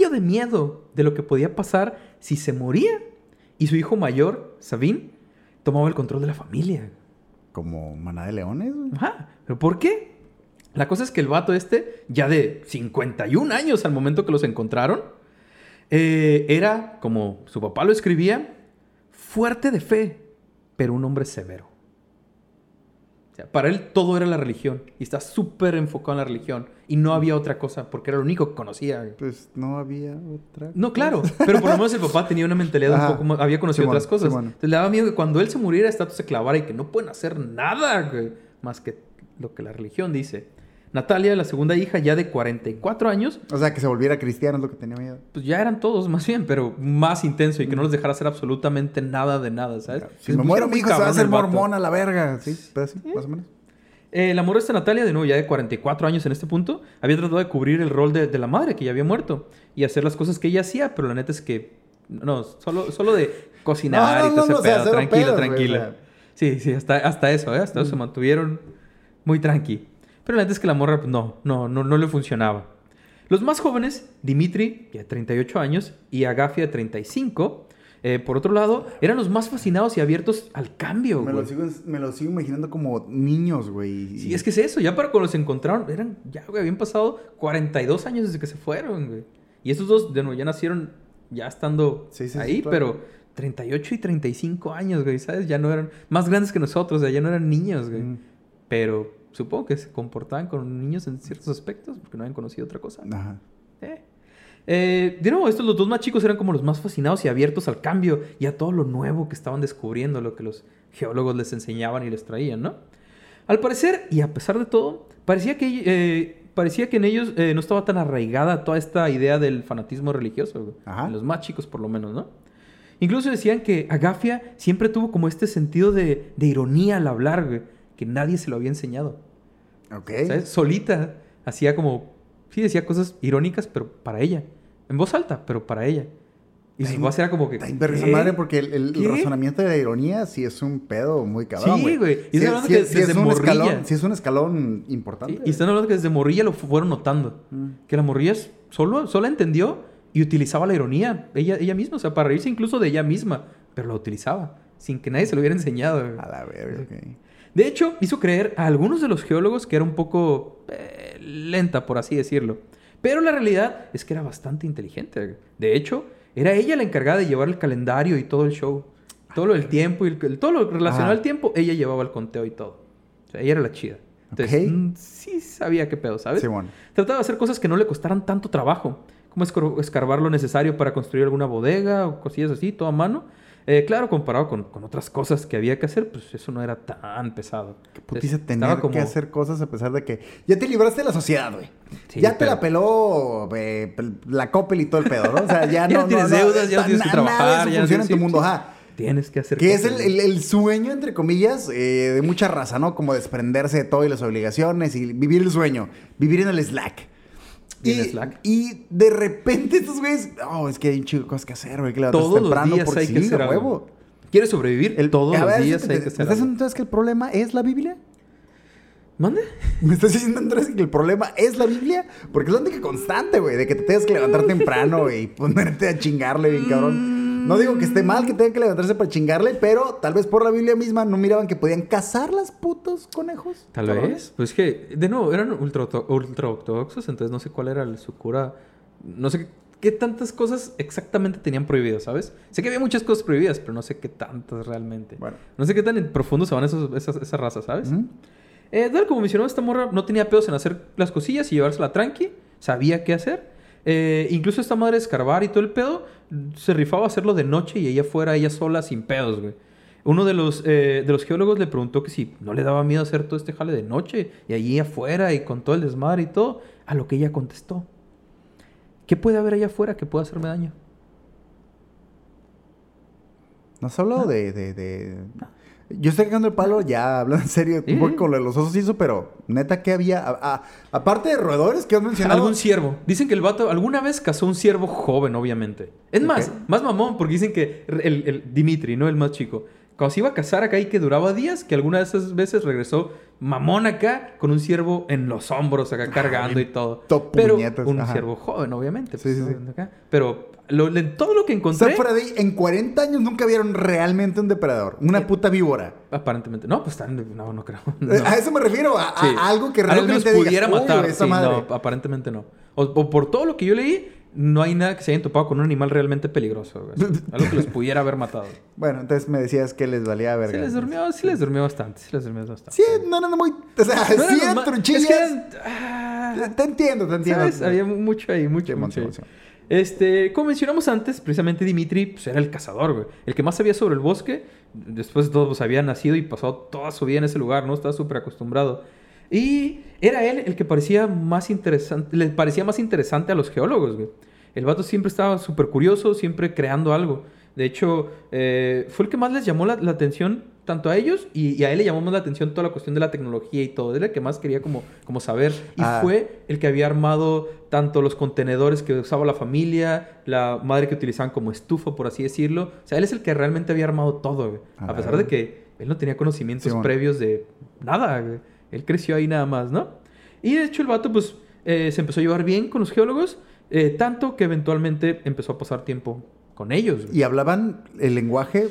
Speaker 2: poquillo de miedo de lo que podía pasar si se moría y su hijo mayor, Sabine, tomaba el control de la familia.
Speaker 3: Como maná de leones, güey.
Speaker 2: Ajá. ¿Pero por qué? La cosa es que el vato este, ya de 51 años al momento que los encontraron, eh, era, como su papá lo escribía, fuerte de fe, pero un hombre severo. O sea, para él todo era la religión y está súper enfocado en la religión y no había otra cosa porque era lo único que conocía.
Speaker 3: Pues no había otra.
Speaker 2: No, claro, pero por lo menos el papá tenía una mentalidad
Speaker 3: Ajá.
Speaker 2: un poco más, había conocido otras cosas. Entonces le daba miedo que cuando él se muriera, esta se clavara y que no pueden hacer nada güey, más que lo que la religión dice. Natalia, la segunda hija, ya de 44 años,
Speaker 3: O sea, que se volviera cristiano es lo que tenía miedo.
Speaker 2: pues ya eran todos más bien, pero más intenso y que no los dejara hacer absolutamente nada de nada, ¿sabes?
Speaker 3: Si me muero, mi hijo se va a hacer mormón a la verga. Sí, pues así, más o menos.
Speaker 2: Eh, la esta Natalia, de nuevo, ya de 44 años en este punto, había tratado de cubrir el rol de, de la madre que ya había muerto y hacer las cosas que ella hacía, pero la neta es que, no, solo, solo de cocinar
Speaker 3: No, no,
Speaker 2: y todo
Speaker 3: no,
Speaker 2: ese
Speaker 3: o sea,
Speaker 2: pedo,
Speaker 3: cero
Speaker 2: tranquilo,
Speaker 3: pedos, güey,
Speaker 2: tranquilo.
Speaker 3: o sea.
Speaker 2: Sí, sí, hasta, hasta eso, ¿eh? Hasta eso se mantuvieron muy tranqui. Pero la neta es que la morra, pues, no, no, no, no le funcionaba. Los más jóvenes, Dimitri, ya de 38 años, y Agafia, de 35, eh, por otro lado, eran los más fascinados y abiertos al cambio,
Speaker 3: Me
Speaker 2: güey.
Speaker 3: lo, sigo, me lo sigo imaginando como niños, güey.
Speaker 2: Sí, es que es eso. Ya para cuando los encontraron, eran, ya, güey, habían pasado 42 años desde que se fueron, güey. Y esos dos, de nuevo, ya nacieron ya estando
Speaker 3: Sí, sí,
Speaker 2: ahí,
Speaker 3: claro.
Speaker 2: pero 38 y 35 años, güey, ¿sabes? Ya no eran más grandes que nosotros, ya no eran niños, güey.
Speaker 3: Mm.
Speaker 2: Pero supongo que se comportaban con niños en ciertos aspectos, porque no habían conocido otra cosa.
Speaker 3: Ajá.
Speaker 2: Eh. Eh, de nuevo, estos los dos más chicos eran como los más fascinados y abiertos al cambio y a todo lo nuevo que estaban descubriendo, lo que los geólogos les enseñaban y les traían, ¿no? Al parecer, y a pesar de todo, parecía que, eh, parecía que en ellos eh, no estaba tan arraigada toda esta idea del fanatismo religioso.
Speaker 3: Ajá.
Speaker 2: En los más chicos por lo menos, ¿no? Incluso decían que Agafia siempre tuvo como este sentido de, de ironía al hablar, güey, que nadie se lo había enseñado.
Speaker 3: Ok.
Speaker 2: ¿Sabes? Solita hacía como. Sí, decía cosas irónicas, pero para ella. En voz alta, pero para ella. Y su voz era como que.
Speaker 3: Está esa madre porque el, el razonamiento de la ironía sí es un pedo muy cabrón,
Speaker 2: Sí, güey. Y
Speaker 3: Sí,
Speaker 2: estoy hablando
Speaker 3: sí-
Speaker 2: que
Speaker 3: sí
Speaker 2: desde
Speaker 3: es un
Speaker 2: morrilla.
Speaker 3: escalón, sí es un escalón importante.
Speaker 2: Y están hablando que desde morrilla lo fueron notando.
Speaker 3: Mm.
Speaker 2: Que la morrilla solo, solo entendió y utilizaba la ironía. Ella, ella misma, o sea, para reírse incluso de ella misma. Pero la utilizaba. Sin que nadie se lo hubiera enseñado. güey.
Speaker 3: A la verga, ok.
Speaker 2: De hecho, hizo creer a algunos de los geólogos que era un poco eh, lenta, por así decirlo. Pero la realidad es que era bastante inteligente. De hecho, era ella la encargada de llevar el calendario y todo el show. Todo lo del tiempo y el- todo lo relacionado
Speaker 3: Ah.
Speaker 2: al tiempo, ella llevaba el conteo y todo. O sea, ella era la chida. Entonces,
Speaker 3: Ok.
Speaker 2: mm, sí sabía qué pedo, ¿sabes?
Speaker 3: Simón.
Speaker 2: Trataba de hacer cosas que no le costaran tanto trabajo, como escarbar lo necesario para construir alguna bodega o cosillas así, todo a mano. Eh, claro, comparado con, con otras cosas que había que hacer, pues eso no era tan pesado.
Speaker 3: Qué putiza
Speaker 2: Entonces,
Speaker 3: tener
Speaker 2: como-
Speaker 3: que hacer cosas a pesar de que ya te libraste de la sociedad, güey.
Speaker 2: Sí,
Speaker 3: ya te la peló eh, la Coppel y todo el pedo, ¿no? O sea, ya,
Speaker 2: Ya
Speaker 3: no,
Speaker 2: no tienes
Speaker 3: no,
Speaker 2: deudas, ya no tienes que
Speaker 3: Nada
Speaker 2: trabajar,
Speaker 3: eso
Speaker 2: ya
Speaker 3: funciona en tu mundo,
Speaker 2: sí.
Speaker 3: ajá.
Speaker 2: Tienes que hacer
Speaker 3: Que es el, el- el sueño, entre comillas, eh, de mucha raza, ¿no? Como desprenderse de todo y las obligaciones y vivir el sueño, vivir en el Slack.
Speaker 2: Y
Speaker 3: Y,
Speaker 2: en Slack.
Speaker 3: y de repente estos güeyes, oh, es que hay un chico cosas que hacer, güey, que levantarse
Speaker 2: Todos los
Speaker 3: temprano
Speaker 2: días
Speaker 3: por
Speaker 2: hay
Speaker 3: sí,
Speaker 2: que hacer algo.
Speaker 3: huevo.
Speaker 2: ¿Quieres sobrevivir?
Speaker 3: El-
Speaker 2: Todos los
Speaker 3: ver,
Speaker 2: días
Speaker 3: ¿me
Speaker 2: hay que
Speaker 3: estás diciendo entonces que el problema es la Biblia?
Speaker 2: ¿Mande?
Speaker 3: ¿Me estás diciendo entonces que el problema es la Biblia? Porque es la única constante, güey, de que te tengas que levantar temprano y ponerte a chingarle bien cabrón. No digo que esté mal que tengan que levantarse para chingarle, pero tal vez por la Biblia misma no miraban que podían cazar las putos conejos.
Speaker 2: Tal
Speaker 3: cabrones.
Speaker 2: vez. Pues que, de nuevo, eran ultra, ortodoxos, entonces no sé cuál era su cura. No sé qué, qué tantas cosas exactamente tenían prohibidas, ¿sabes? Sé que había muchas cosas prohibidas, pero no sé qué tantas realmente.
Speaker 3: Bueno.
Speaker 2: No sé qué tan en profundo se van esos, esas, esa raza, ¿sabes?
Speaker 3: Ujú.
Speaker 2: Eh, tal como mencionó esta morra, no tenía pedos en hacer las cosillas y llevársela tranqui. Sabía qué hacer. Eh, incluso esta madre de escarbar y todo el pedo, se rifaba a hacerlo de noche y ella fuera ella sola sin pedos, güey. Uno de los, eh, de los geólogos le preguntó que si no le daba miedo hacer todo este jale de noche y allí afuera y con todo el desmadre y todo, a lo que ella contestó. ¿Qué puede haber allá afuera que pueda hacerme daño?
Speaker 3: ¿No has hablado de, de, de- Yo estoy cagando el palo, ya hablando en serio, un poco con lo de los osos y eso, pero neta, ¿qué había? A- a- aparte de roedores que has mencionado.
Speaker 2: Algún ciervo. Dicen que el vato alguna vez cazó un ciervo joven, obviamente. Es más, más mamón, porque dicen que el, el Dimitri, ¿no? El más chico. Cuando se iba a cazar acá y que duraba días, que alguna de esas veces regresó mamón acá con un ciervo en los hombros acá cargando y todo.
Speaker 3: to
Speaker 2: Pero
Speaker 3: puñetas,
Speaker 2: un
Speaker 3: ajá.
Speaker 2: ciervo joven, obviamente.
Speaker 3: Sí,
Speaker 2: pues,
Speaker 3: sí, sí.
Speaker 2: acá. Pero lo- le- todo lo que
Speaker 3: O
Speaker 2: encontré...
Speaker 3: sea, fuera de ahí, en 40 años nunca vieron realmente un depredador. Una
Speaker 2: Eh,
Speaker 3: puta víbora.
Speaker 2: Aparentemente. No, pues están... No, no creo. No.
Speaker 3: A eso me refiero, a, a
Speaker 2: Sí.
Speaker 3: algo que
Speaker 2: Algo
Speaker 3: realmente
Speaker 2: nos
Speaker 3: digas,
Speaker 2: pudiera
Speaker 3: "Uy,
Speaker 2: matar. sí,
Speaker 3: madre".
Speaker 2: no, aparentemente no. O, o por todo lo que yo leí, no hay nada que se hayan topado con un animal realmente peligroso. güey. Algo que los pudiera haber matado.
Speaker 3: Bueno, entonces me decías que les valía verga.
Speaker 2: Sí les durmió, sí les durmió bastante. Sí les durmió bastante.
Speaker 3: Sí, no eran muy... O sea,
Speaker 2: No
Speaker 3: sí, truchillas.
Speaker 2: Es que eran... ah,
Speaker 3: Te- entiendo, te entiendo.
Speaker 2: ¿Sabes? Había mucho ahí, mucho, mucho ahí. Este, como mencionamos antes, precisamente Dimitri pues, era el cazador. El que más sabía sobre el bosque. Después de todo, pues, había nacido y pasado toda su vida en ese lugar, ¿no? Estaba súper acostumbrado. Y era él el que parecía más interesante, le parecía más interesante a los geólogos, güey. El vato siempre estaba súper curioso, siempre creando algo. De hecho, eh, fue el que más les llamó la, la atención, tanto a ellos y, y a él le llamó más la atención toda la cuestión de la tecnología y todo. Era el que más quería como, como saber. Y
Speaker 3: Ah.
Speaker 2: fue el que había armado tanto los contenedores que usaba la familia, la madre que utilizaban como estufa, por así decirlo. O sea, él es el que realmente había armado todo, güey.
Speaker 3: A
Speaker 2: A
Speaker 3: la
Speaker 2: pesar de que él no tenía conocimientos
Speaker 3: Simón.
Speaker 2: previos de nada, güey. Él creció ahí nada más, ¿no? Y de hecho el vato, pues, eh, se empezó a llevar bien con los geólogos, eh, tanto que eventualmente empezó a pasar tiempo con ellos. güey.
Speaker 3: Y hablaban el lenguaje...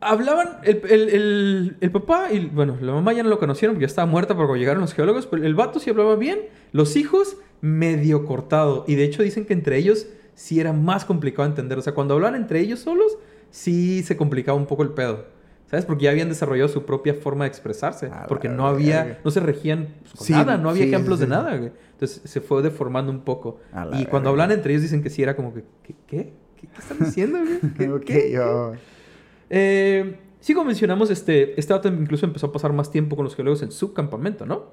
Speaker 2: Hablaban, el, el- el- el papá y, bueno, la mamá ya no lo conocieron porque ya estaba muerta porque llegaron los geólogos, pero el vato sí hablaba bien, los hijos medio cortado. Y de hecho dicen que entre ellos sí era más complicado entender. O sea, cuando hablaban entre ellos solos, sí se complicaba un poco el pedo. ¿Sabes? Porque ya habían desarrollado su propia forma de expresarse. Porque no había,
Speaker 3: verga.
Speaker 2: no se regían pues, con
Speaker 3: Sí,
Speaker 2: nada, no había
Speaker 3: sí,
Speaker 2: ejemplos
Speaker 3: sí,
Speaker 2: de nada, güey. Entonces se fue deformando un poco. Y cuando hablan entre ellos dicen que sí era como que, ¿qué? ¿Qué, ¿Qué, qué están diciendo, güey? ¿Qué-
Speaker 3: Ok,
Speaker 2: qué? Eh, sí, como mencionamos, este, este incluso empezó a pasar más tiempo con los geólogos en su campamento, ¿no?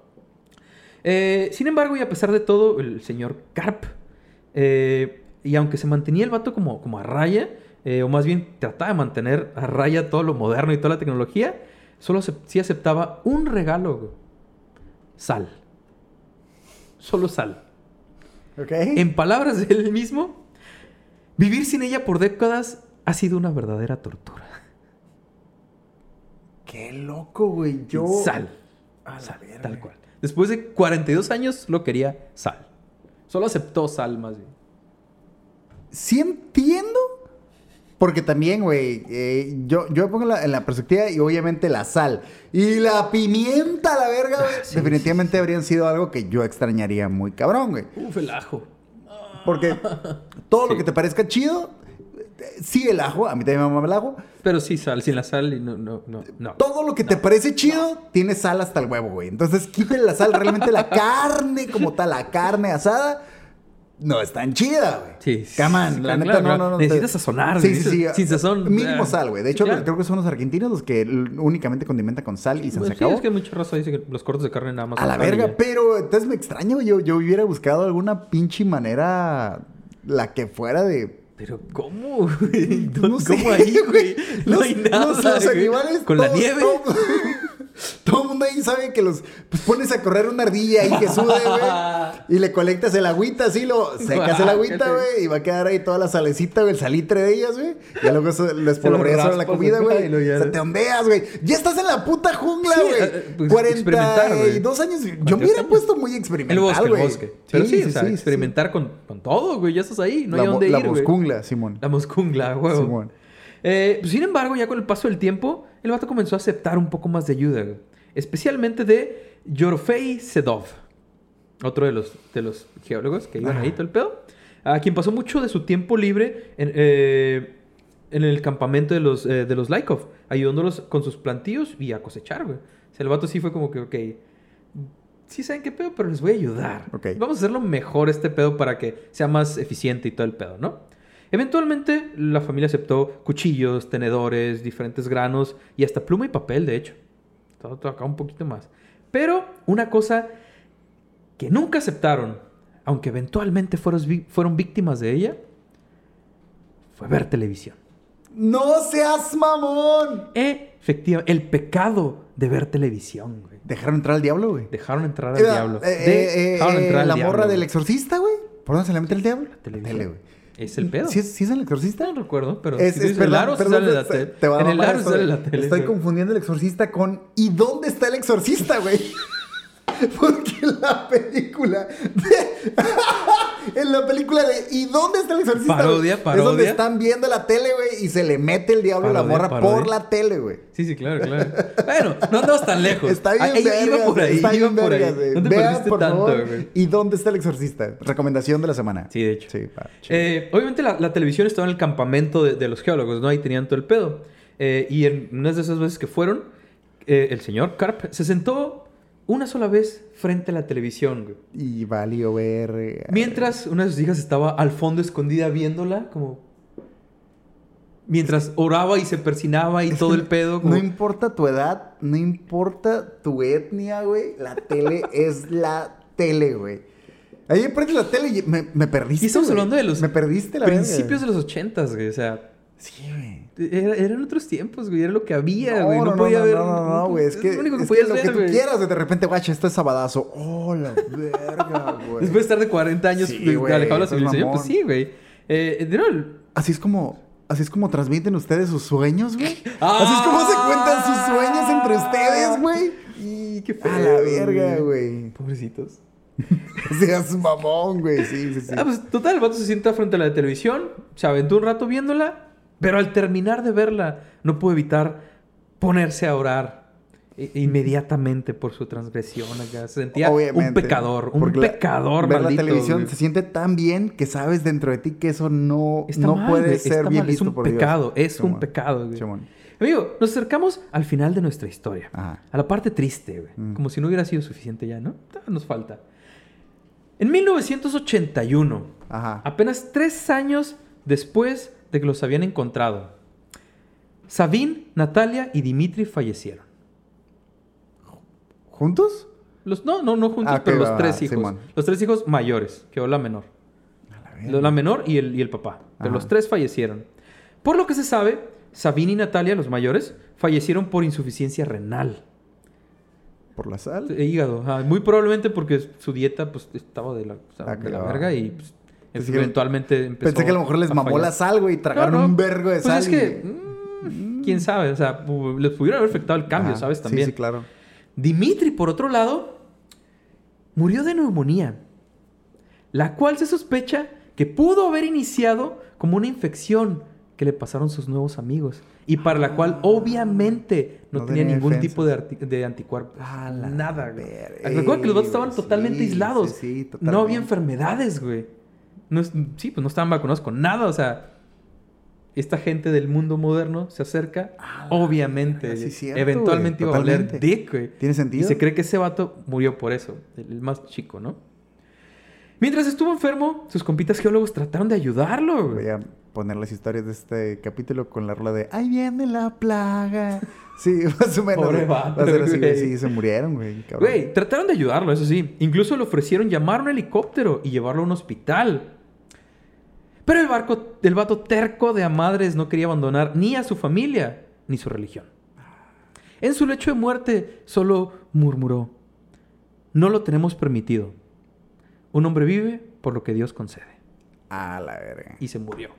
Speaker 2: Eh, sin embargo, y a pesar de todo, el señor Carp, eh, y aunque se mantenía el vato como, como a raya, eh, o más bien trataba de mantener a raya todo lo moderno y toda la tecnología, solo acep- sí aceptaba un regalo. Sal. Solo sal. En palabras de él mismo, vivir sin ella por décadas ha sido una verdadera tortura.
Speaker 3: Qué loco, güey. Yo.
Speaker 2: Sal.
Speaker 3: A
Speaker 2: Sal,
Speaker 3: verga.
Speaker 2: tal cual. Después de 42 años lo quería sal. Solo aceptó sal más bien.
Speaker 3: Sí entiendo. Porque también, güey, eh, yo, yo me pongo en la, en la perspectiva y obviamente la sal y la pimienta, la verga, güey,
Speaker 2: sí,
Speaker 3: definitivamente habrían sido algo que yo extrañaría muy cabrón, güey.
Speaker 2: Uf, el ajo.
Speaker 3: Porque todo lo
Speaker 2: Sí.
Speaker 3: que te parezca chido, sí el ajo, a mí también me mama el ajo.
Speaker 2: Pero sí, sal, sin la sal y no, no, no, no.
Speaker 3: Todo lo que te parece chido tiene sal hasta el huevo, güey. Entonces quítale la sal, realmente la carne como tal, la carne asada. No es tan chida, güey.
Speaker 2: Sí, sí,
Speaker 3: Come on,
Speaker 2: sí,
Speaker 3: la
Speaker 2: claro,
Speaker 3: neta,
Speaker 2: claro.
Speaker 3: no, no, no.
Speaker 2: Necesitas
Speaker 3: te-
Speaker 2: sazonar,
Speaker 3: Sí, sí, sí.
Speaker 2: sin sazón,
Speaker 3: Mínimo sal, güey. De hecho,
Speaker 2: sí, claro.
Speaker 3: creo que son los argentinos los que únicamente condimentan con sal y se,
Speaker 2: Bueno,
Speaker 3: se
Speaker 2: sí, es que mucha raza dice que los cortes de carne nada más.
Speaker 3: A la verga,
Speaker 2: ya.
Speaker 3: pero entonces me extraño, yo, yo hubiera buscado alguna pinche manera, la que fuera de...
Speaker 2: Pero ¿cómo, güey? ¿Cómo
Speaker 3: No sé,
Speaker 2: ahí, güey? No
Speaker 3: Los-
Speaker 2: hay nada,
Speaker 3: los- los animales,
Speaker 2: Con la nieve.
Speaker 3: Todo, todo el mundo ahí sabe que los... Pues pones a correr una ardilla ahí que sube, güey. Y le colectas el agüita así, lo secas el agüita, güey. Y va a quedar ahí toda la salecita, güey, el salitre de ellas, güey. Y luego eso lo espolvoreas sobre la comida, güey.
Speaker 2: y luego ya-
Speaker 3: Se te ondeas, güey. Ya estás en la puta jungla,
Speaker 2: Sí,
Speaker 3: güey.
Speaker 2: eh, pues, experimentar, güey.
Speaker 3: 42 años. Yo me
Speaker 2: 42
Speaker 3: hubiera puesto muy
Speaker 2: El
Speaker 3: experimental,
Speaker 2: bosque, el
Speaker 3: güey.
Speaker 2: bosque. Pero sí, o sea, experimentar Con, con todo, güey. Ya estás ahí, no
Speaker 3: la,
Speaker 2: hay dónde
Speaker 3: la
Speaker 2: ir, güey.
Speaker 3: moscungla, Simón.
Speaker 2: La moscungla, huevo.
Speaker 3: Simón.
Speaker 2: Eh, pues, sin embargo, ya con el paso del tiempo, el vato comenzó a aceptar un poco más de ayuda, güey. Especialmente de Yorofei Sedov, otro de los, de los geólogos que iban ahí todo el pedo, a quien pasó mucho de su tiempo libre en, eh, en el campamento de los, eh, de los Laikov, ayudándolos con sus plantíos y a cosechar, güey. O sea, el vato sí fue como que, ok, sí saben qué pedo, pero les voy a ayudar.
Speaker 3: Ok.
Speaker 2: Vamos a hacerlo mejor este pedo para que sea más eficiente y todo el pedo, ¿no? Eventualmente la familia aceptó cuchillos, tenedores, diferentes granos y hasta pluma y papel, de hecho. Todo, acá un poquito más. Pero una cosa que nunca aceptaron, aunque eventualmente fueron, víctimas de ella, fue ver televisión.
Speaker 3: ¡No seas mamón!
Speaker 2: Efectivamente, el pecado de ver televisión, güey.
Speaker 3: Dejaron entrar al diablo, güey.
Speaker 2: Dejaron entrar al
Speaker 3: Era,
Speaker 2: diablo.
Speaker 3: eh, eh,
Speaker 2: Dejaron
Speaker 3: eh,
Speaker 2: entrar al
Speaker 3: la
Speaker 2: diablo,
Speaker 3: morra
Speaker 2: güey.
Speaker 3: del exorcista, güey. ¿Por dónde se le mete el diablo? La
Speaker 2: televisión.
Speaker 3: tele, güey.
Speaker 2: Es el pedo.
Speaker 3: ¿Sí es, sí es el exorcista?
Speaker 2: No recuerdo, pero
Speaker 3: Es,
Speaker 2: si
Speaker 3: es, perdón,
Speaker 2: el aro,
Speaker 3: perdón,
Speaker 2: sale la
Speaker 3: te-
Speaker 2: tele.
Speaker 3: te va a
Speaker 2: En el aro
Speaker 3: esto,
Speaker 2: sale
Speaker 3: güey.
Speaker 2: la tele.
Speaker 3: Estoy
Speaker 2: güey.
Speaker 3: confundiendo el exorcista con ¿Y dónde está el exorcista, güey? Porque en la película de- en la película de ¿Y dónde está el exorcista?
Speaker 2: Parodia,
Speaker 3: güey? Es donde
Speaker 2: parodia.
Speaker 3: están viendo la tele, güey, y se le mete el diablo a la
Speaker 2: Parodia,
Speaker 3: morra
Speaker 2: parodia.
Speaker 3: por la tele, güey.
Speaker 2: Sí, sí, claro, claro. Bueno, no andas tan lejos.
Speaker 3: Está bien
Speaker 2: Ah, iba- iba
Speaker 3: vergas,
Speaker 2: por ahí,
Speaker 3: está
Speaker 2: iba
Speaker 3: bien
Speaker 2: por ahí.
Speaker 3: vergas.
Speaker 2: No te
Speaker 3: Vean,
Speaker 2: perdiste
Speaker 3: por
Speaker 2: tanto, güey.
Speaker 3: ¿Y dónde está el exorcista? Recomendación de la semana.
Speaker 2: Sí, de hecho.
Speaker 3: Sí.
Speaker 2: Eh, obviamente la, la televisión estaba en el campamento de, de los geólogos, ¿no? Ahí tenían todo el pedo. Eh, y en unas de esas veces que fueron, eh, el señor Carp se sentó una sola vez frente a la televisión, güey.
Speaker 3: Y valió ver.
Speaker 2: Mientras una de sus hijas estaba al fondo escondida viéndola, como... Mientras oraba y se persinaba y todo el pedo. Como...
Speaker 3: No importa tu edad, no importa tu etnia, güey. La tele es la tele, güey. Ahí prendes la tele y me, me perdiste.
Speaker 2: Y estamos
Speaker 3: güey.
Speaker 2: hablando de los
Speaker 3: Me perdiste la
Speaker 2: principios de los ochentas, güey. O sea,
Speaker 3: Sí, güey.
Speaker 2: Era- eran otros tiempos, güey. Era lo que había,
Speaker 3: No,
Speaker 2: güey. No, podía
Speaker 3: no,
Speaker 2: ver.
Speaker 3: No, no, no, güey. Es que,
Speaker 2: lo único que
Speaker 3: es que
Speaker 2: podías
Speaker 3: lo
Speaker 2: ver,
Speaker 3: que tú
Speaker 2: güey.
Speaker 3: quieras. De repente, guacha, esto es sabadazo. Oh, la verga, güey.
Speaker 2: Después de estar de 40 años
Speaker 3: Sí,
Speaker 2: de-
Speaker 3: güey,
Speaker 2: alejado de la
Speaker 3: es
Speaker 2: civilización, pues sí, güey. Eh, de
Speaker 3: Así es como. Así es como transmiten ustedes sus sueños, güey.
Speaker 2: Ah.
Speaker 3: Así es como se cuentan sus sueños entre ustedes, güey.
Speaker 2: Y qué feo.
Speaker 3: A la verga, güey.
Speaker 2: Pobrecitos.
Speaker 3: Seas mamón, güey. Sí, sí, sí.
Speaker 2: Ah, pues total, el vato se sienta frente a la televisión, se aventó un rato viéndola, pero al terminar de verla, no pudo evitar ponerse a orar i- inmediatamente por su transgresión. Acá. Se sentía un pecador, un
Speaker 3: Porque la-
Speaker 2: pecador,
Speaker 3: Ver
Speaker 2: maldito.
Speaker 3: la televisión
Speaker 2: güey.
Speaker 3: se siente tan bien que sabes dentro de ti que eso no,
Speaker 2: Está
Speaker 3: no
Speaker 2: mal,
Speaker 3: puede
Speaker 2: güey,
Speaker 3: ser bien
Speaker 2: mal,
Speaker 3: visto
Speaker 2: Es un
Speaker 3: por
Speaker 2: pecado,
Speaker 3: Dios.
Speaker 2: es un pecado. güey. Amigo, nos acercamos al final de nuestra historia.
Speaker 3: Ajá.
Speaker 2: A la parte triste, güey.
Speaker 3: Mm.
Speaker 2: Como si no hubiera sido suficiente ya, ¿no? Nos falta. En 1981,
Speaker 3: Ajá.
Speaker 2: apenas tres años después de que los habían encontrado, Sabine, Natalia y Dimitri fallecieron.
Speaker 3: ¿Juntos?
Speaker 2: Los, no, no, no juntos,
Speaker 3: Ah,
Speaker 2: pero los tres hijos.
Speaker 3: Simón.
Speaker 2: Los tres hijos mayores, quedó la menor. La, la menor y el, y el papá. Pero
Speaker 3: Ajá.
Speaker 2: los tres fallecieron. Por lo que se sabe, Sabine y Natalia, los mayores, fallecieron por insuficiencia renal.
Speaker 3: ¿Por la sal?
Speaker 2: Eh, hígado. ajá. Muy probablemente porque su dieta pues, estaba de la, o sea,
Speaker 3: Ah,
Speaker 2: de la verga y pues,
Speaker 3: Pensé que-
Speaker 2: eventualmente empezó
Speaker 3: Pensé que a lo mejor les mamó
Speaker 2: fallar.
Speaker 3: la sal, güey, y tragaron
Speaker 2: No, no.
Speaker 3: un vergo de
Speaker 2: Pues
Speaker 3: sal.
Speaker 2: es
Speaker 3: y-
Speaker 2: que, mm, quién sabe, o sea, les pudiera haber afectado el cambio,
Speaker 3: Ajá.
Speaker 2: ¿sabes?
Speaker 3: Sí,
Speaker 2: También.
Speaker 3: Sí, claro.
Speaker 2: Dimitri, por otro lado, murió de neumonía, la cual se sospecha que pudo haber iniciado como una infección que le pasaron sus nuevos amigos y para la cual obviamente no,
Speaker 3: No
Speaker 2: tenía ningún
Speaker 3: defensas.
Speaker 2: tipo de, de anticuerpos.
Speaker 3: Ah,
Speaker 2: Nada, güey. Recuerda que los vatos estaban totalmente
Speaker 3: sí,
Speaker 2: aislados.
Speaker 3: sí, sí,
Speaker 2: no había
Speaker 3: totalmente.
Speaker 2: enfermedades, güey. No es- sí, pues no estaban vacunados con nada, o sea... Esta gente del mundo moderno se acerca,
Speaker 3: Ah,
Speaker 2: obviamente,
Speaker 3: verga, sí, cierto,
Speaker 2: eventualmente
Speaker 3: güey,
Speaker 2: iba a
Speaker 3: totalmente.
Speaker 2: dick, güey.
Speaker 3: ¿Tiene
Speaker 2: Y
Speaker 3: sentido?
Speaker 2: se cree que ese vato murió por eso, el más chico, ¿no? Mientras estuvo enfermo, sus compitas geólogos trataron de ayudarlo, güey.
Speaker 3: Voy a poner las historias de este capítulo con la rola de ¡Ahí viene la plaga! Sí, más o menos.
Speaker 2: Pobre vato,
Speaker 3: Va a ser así, güey.
Speaker 2: güey.
Speaker 3: Sí, se murieron, güey. cabrón.
Speaker 2: Güey, trataron de ayudarlo, eso sí. Incluso le ofrecieron llamar a un helicóptero y llevarlo a un hospital. Pero el, barco, el vato terco de a madres no quería abandonar ni a su familia ni su religión. En su lecho de muerte solo murmuró, no lo tenemos permitido. Un hombre vive por lo que Dios concede.
Speaker 3: A la verga.
Speaker 2: Y se murió.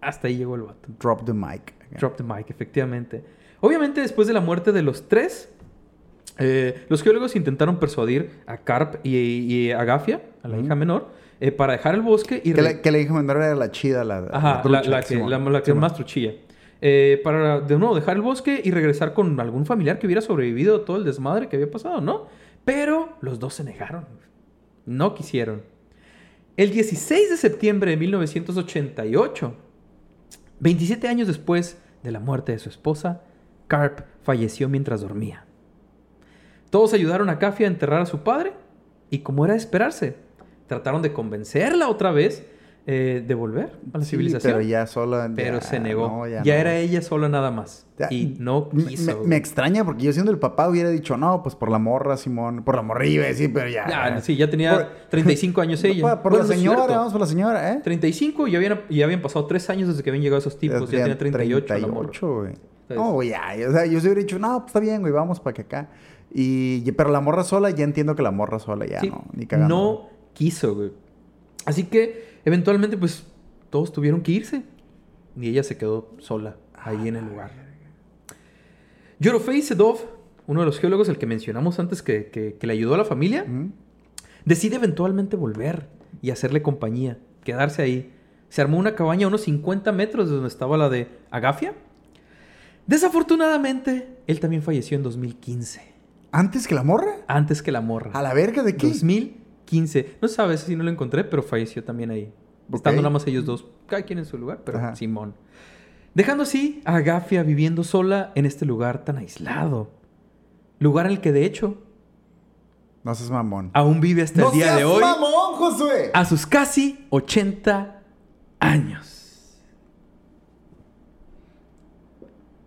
Speaker 2: Hasta ahí llegó el vato.
Speaker 3: Drop the mic.
Speaker 2: Drop the mic, efectivamente. Obviamente, después de la muerte de los tres, eh, los geólogos intentaron persuadir a Carp y, y a Gafia, a la hija menor, eh, para dejar el bosque y...
Speaker 3: Que la, que la hija menor era la chida, la,
Speaker 2: Ajá, la,
Speaker 3: trucha,
Speaker 2: la que, la, la que más truchilla. Eh, para de nuevo dejar el bosque y regresar con algún familiar que hubiera sobrevivido a todo el desmadre que había pasado, ¿no? Pero los dos se negaron. No quisieron. El 16 de septiembre de 1988, 27 años después de la muerte de su esposa, Carp falleció mientras dormía. Todos ayudaron a Cafia a enterrar a su padre y como era de esperarse, trataron de convencerla otra vez eh, de volver a la
Speaker 3: Sí,
Speaker 2: civilización.
Speaker 3: pero ya sola.
Speaker 2: Pero
Speaker 3: ya
Speaker 2: se negó.
Speaker 3: no,
Speaker 2: ya
Speaker 3: no.
Speaker 2: era ella sola nada más.
Speaker 3: Ya,
Speaker 2: y no quiso.
Speaker 3: Me, extraña porque yo siendo el papá hubiera dicho, no, pues por la morra, Simón. Por la morra iba a decir, pero ya.
Speaker 2: Ya, sí, ya tenía
Speaker 3: Por-
Speaker 2: 35 años ella.
Speaker 3: Por, por
Speaker 2: Bueno,
Speaker 3: la señora, vamos por la señora, ¿eh?
Speaker 2: 35 y habían, y habían pasado 3 años desde que habían llegado esos tipos. Ya, tenía 38, la morra.
Speaker 3: 38, güey. No, ya. O sea, yo se hubiera dicho, no, pues está bien, güey, vamos para que acá. Y, pero la morra sola, ya entiendo que la morra sola ya
Speaker 2: Sí,
Speaker 3: no, ni cagando.
Speaker 2: no quiso, güey. Así que eventualmente, pues, todos tuvieron que irse. Y ella se quedó sola ahí en el lugar. Yorofei Sedov, uno de los geólogos, el que mencionamos antes que, que- que le ayudó a la familia, decide eventualmente volver y hacerle compañía, quedarse ahí. Se armó una cabaña a unos 50 metros de donde estaba la de Agafia. Desafortunadamente, él también falleció en 2015,
Speaker 3: ¿Antes que la morra?
Speaker 2: antes que la morra.
Speaker 3: ¿A la verga de qué?
Speaker 2: 2015. No sabes si no lo encontré, pero falleció también ahí.
Speaker 3: Ok.
Speaker 2: Estando nada más ellos dos, cada quien en su lugar, pero
Speaker 3: Ajá.
Speaker 2: Simón. Dejando así a Agafia viviendo sola en este lugar tan aislado. Lugar en el que de hecho
Speaker 3: No seas mamón.
Speaker 2: aún vive hasta
Speaker 3: ¡No
Speaker 2: el día
Speaker 3: seas
Speaker 2: de hoy
Speaker 3: mamón, Josué!
Speaker 2: a sus casi 80 años.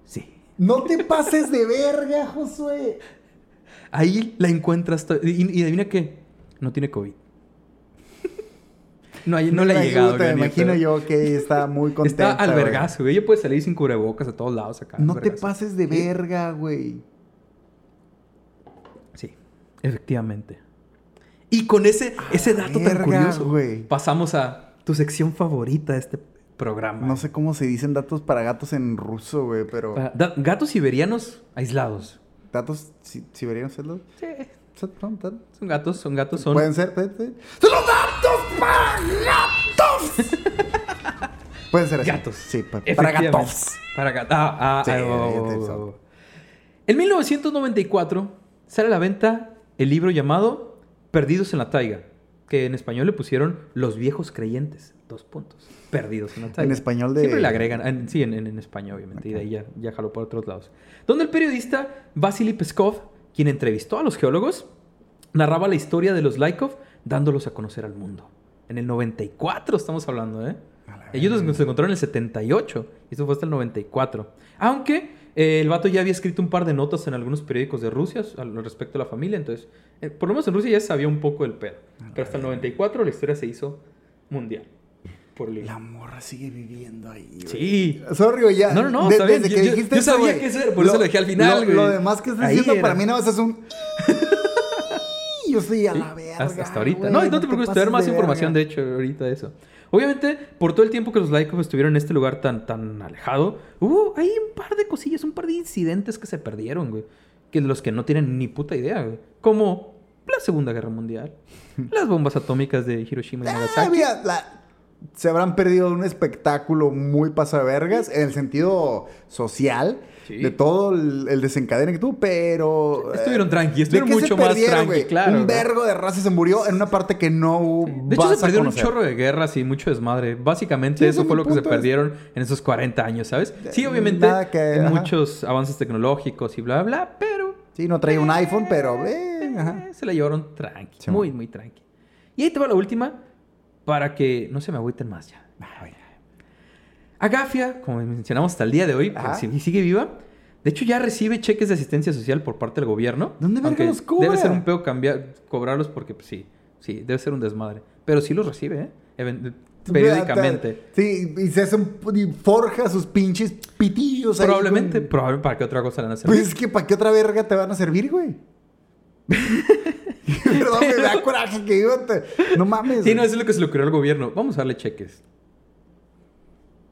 Speaker 2: Sí.
Speaker 3: No te pases de verga, Josué.
Speaker 2: Ahí la encuentras. Y, y adivina qué. No tiene COVID. No, le ha llegado.
Speaker 3: imagino- Me yo que está muy contenta.
Speaker 2: Está al vergazo, güey. Ella puede salir sin cubrebocas a todos lados acá.
Speaker 3: No te pases de verga, güey.
Speaker 2: Sí, efectivamente. Y con ese, ese dato tan
Speaker 3: verga,
Speaker 2: curioso,
Speaker 3: güey.
Speaker 2: pasamos a tu sección favorita de este programa.
Speaker 3: No sé cómo se dicen datos para gatos en ruso, güey, pero...
Speaker 2: Da- Gatos siberianos aislados.
Speaker 3: ¿Datos si- siberianos los-
Speaker 2: Sí,
Speaker 3: son-
Speaker 2: gatos, son gatos, son...
Speaker 3: ¿Pueden ser? ¡Son los datos para gatos! Pueden ser así.
Speaker 2: Gatos.
Speaker 3: Sí, pa- para gatos.
Speaker 2: Para gatos. Ah, ah,
Speaker 3: Sí,
Speaker 2: ah, oh. En 1994 sale a la venta el libro llamado Perdidos en la Taiga. Que en español le pusieron Los viejos creyentes. Dos puntos. Perdidos en la talla.
Speaker 3: En español de-
Speaker 2: Siempre le agregan. en- sí, en, en- en español, obviamente. Y de ahí ya, ya jaló por otros lados. Donde el periodista Vasily Peskov, quien entrevistó a los geólogos, narraba la historia de los Laikov, dándolos a conocer al mundo. En el 94 estamos hablando, ¿eh? Ellos se encontraron en el 78. Y eso fue hasta el 94. Aunque eh, el vato ya había escrito un par de notas en algunos periódicos de Rusia al respecto a la familia. Entonces, eh, por lo menos en Rusia ya sabía un poco del pedo. Pero hasta el 94 la historia se hizo mundial. Por.
Speaker 3: La morra sigue viviendo ahí. güey.
Speaker 2: Sí.
Speaker 3: Sorry, ya.
Speaker 2: No, no, no,
Speaker 3: de-
Speaker 2: está bien.
Speaker 3: Desde
Speaker 2: Yo-
Speaker 3: que
Speaker 2: yo-
Speaker 3: dijiste
Speaker 2: yo
Speaker 3: eso,
Speaker 2: sabía que eso era, por eso lo dejé al final,
Speaker 3: lo,
Speaker 2: güey.
Speaker 3: Lo demás que estás
Speaker 2: Ahí
Speaker 3: diciendo
Speaker 2: era.
Speaker 3: para mí nada más es un. Yo estoy a
Speaker 2: Sí,
Speaker 3: la verga.
Speaker 2: hasta, hasta ahorita.
Speaker 3: güey,
Speaker 2: no, y no te preocupes, te voy a dar más
Speaker 3: de
Speaker 2: información, de hecho, ahorita de eso. Obviamente, por todo el tiempo que los Laikov estuvieron en este lugar tan, tan alejado, hubo ahí un par de cosillas, un par de incidentes que se perdieron, güey. Que de los que no tienen ni puta idea, güey. Como la Segunda Guerra Mundial, las bombas atómicas de Hiroshima y
Speaker 3: Ah,
Speaker 2: Nagasaki.
Speaker 3: mira, la- se habrán perdido un espectáculo muy pasado de vergas en el sentido social
Speaker 2: Sí.
Speaker 3: de todo el, el que tuvo, pero. eh,
Speaker 2: Estuvieron tranqui,
Speaker 3: ¿de
Speaker 2: estuvieron mucho más tranqui, claro.
Speaker 3: Un vergo de raza se murió en una parte que no.
Speaker 2: De hecho,
Speaker 3: vas
Speaker 2: se perdieron un chorro de guerras y mucho desmadre. Básicamente,
Speaker 3: Sí,
Speaker 2: eso
Speaker 3: es
Speaker 2: fue lo que se perdieron en esos 40 años, ¿sabes? Sí,
Speaker 3: Eh,
Speaker 2: obviamente,
Speaker 3: que-
Speaker 2: muchos avances tecnológicos y bla, bla, pero
Speaker 3: Sí, no traía un iPhone, pero. eh, ajá.
Speaker 2: Eh, se la llevaron tranqui.
Speaker 3: Sí,
Speaker 2: muy, muy tranqui. Y ahí te va la última para que no se me agüiten más ya. Agafia, como mencionamos hasta el día de hoy, pues, si sigue viva. De hecho, ya recibe cheques de asistencia social por parte del gobierno.
Speaker 3: ¿Dónde verga los cobra?
Speaker 2: Debe ser un peo cambiar, cobrarlos porque, pues, sí, sí, debe ser un desmadre. Pero sí los recibe, ¿eh? Even- periódicamente.
Speaker 3: Sí, y se hace un, y forja sus pinches pitillos ahí
Speaker 2: Probablemente,
Speaker 3: con-
Speaker 2: probablemente para qué otra cosa le van a hacer.
Speaker 3: Pues es que ¿para qué otra verga te van a servir, güey? Perdón, me da coraje que te... No mames.
Speaker 2: Sí, no, eso es lo que se le ocurrió al gobierno. Vamos a darle cheques.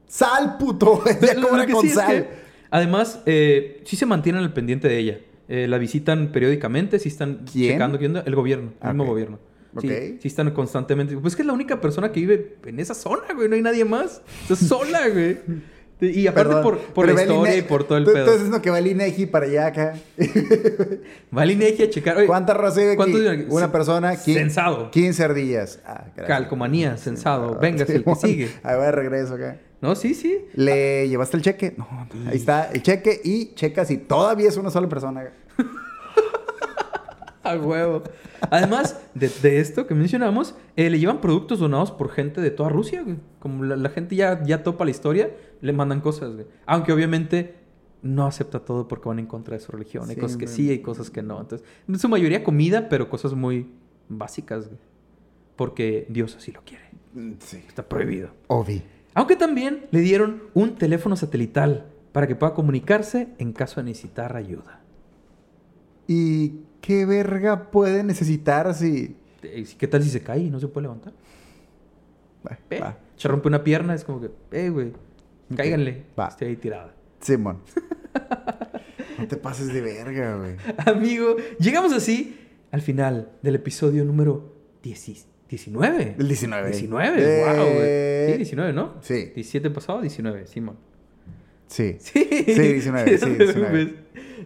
Speaker 3: Sal, puto. ya cobra con
Speaker 2: sí es
Speaker 3: sal.
Speaker 2: que, además, eh, sí se mantienen al pendiente de ella. Eh, la visitan periódicamente, sí están
Speaker 3: ¿Quién?
Speaker 2: checando onda. El gobierno, el mismo gobierno. Sí, sí están constantemente. Pues es que es la única persona que vive en esa zona, güey. No hay nadie más. Está sola, güey. Y aparte
Speaker 3: Perdón,
Speaker 2: por, por la
Speaker 3: el
Speaker 2: historia y por todo el
Speaker 3: Tú-
Speaker 2: pedo.
Speaker 3: Estás diciendo que va el INEGI para allá acá.
Speaker 2: Va al INEGI a checar. Oye,
Speaker 3: ¿Cuánta raza vive aquí? Una persona. ¿quién-
Speaker 2: Censado.
Speaker 3: 15 ardillas. Ah.
Speaker 2: Calcomanía, censado. Venga,
Speaker 3: sí,
Speaker 2: el que sigue.
Speaker 3: Ahí va de regreso acá.
Speaker 2: No, sí, sí.
Speaker 3: ¿Le llevaste el cheque? No, ahí está el cheque y checa si todavía es una sola persona.
Speaker 2: A huevo. Además de, de esto que mencionamos, eh, le llevan productos donados por gente de toda Rusia, güey. Como la, la gente ya, ya topa la historia, le mandan cosas, güey. Aunque obviamente no acepta todo porque van en contra de su religión. Hay cosas que sí, hay cosas que no. Entonces, en su mayoría comida, pero cosas muy básicas, güey. Porque Dios así lo quiere.
Speaker 3: Sí.
Speaker 2: Está prohibido.
Speaker 3: Ovi.
Speaker 2: Aunque también le dieron un teléfono satelital para que pueda comunicarse en caso de necesitar ayuda.
Speaker 3: ¿Y qué verga puede necesitar si...
Speaker 2: Eh, ¿Qué tal si se cae y no se puede levantar?
Speaker 3: Va,
Speaker 2: Eh,
Speaker 3: va.
Speaker 2: Se rompe una pierna, es como que, eh, güey, cáiganle.
Speaker 3: Va.
Speaker 2: Estoy ahí tirada.
Speaker 3: Simón. no te pases de verga, güey.
Speaker 2: Amigo, llegamos así al final del episodio número 10 19.
Speaker 3: El 19.
Speaker 2: 19,
Speaker 3: Eh,
Speaker 2: wow, güey. Sí, 19, ¿no?
Speaker 3: Sí.
Speaker 2: 17 pasado, 19, Simón.
Speaker 3: Sí.
Speaker 2: Sí,
Speaker 3: Sí, 19, sí,
Speaker 2: no te
Speaker 3: 19.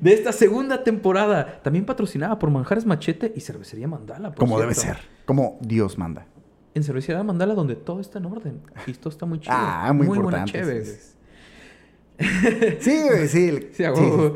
Speaker 2: De esta segunda temporada, también patrocinada por Manjares Machete y Cervecería Mandala. por
Speaker 3: Como debe ser. Como Dios manda.
Speaker 2: En Cervecería Mandala, donde todo está en orden. Y todo está muy chido.
Speaker 3: Ah, muy
Speaker 2: buena
Speaker 3: importante,
Speaker 2: cheve,
Speaker 3: sí, sí. Sí, sí.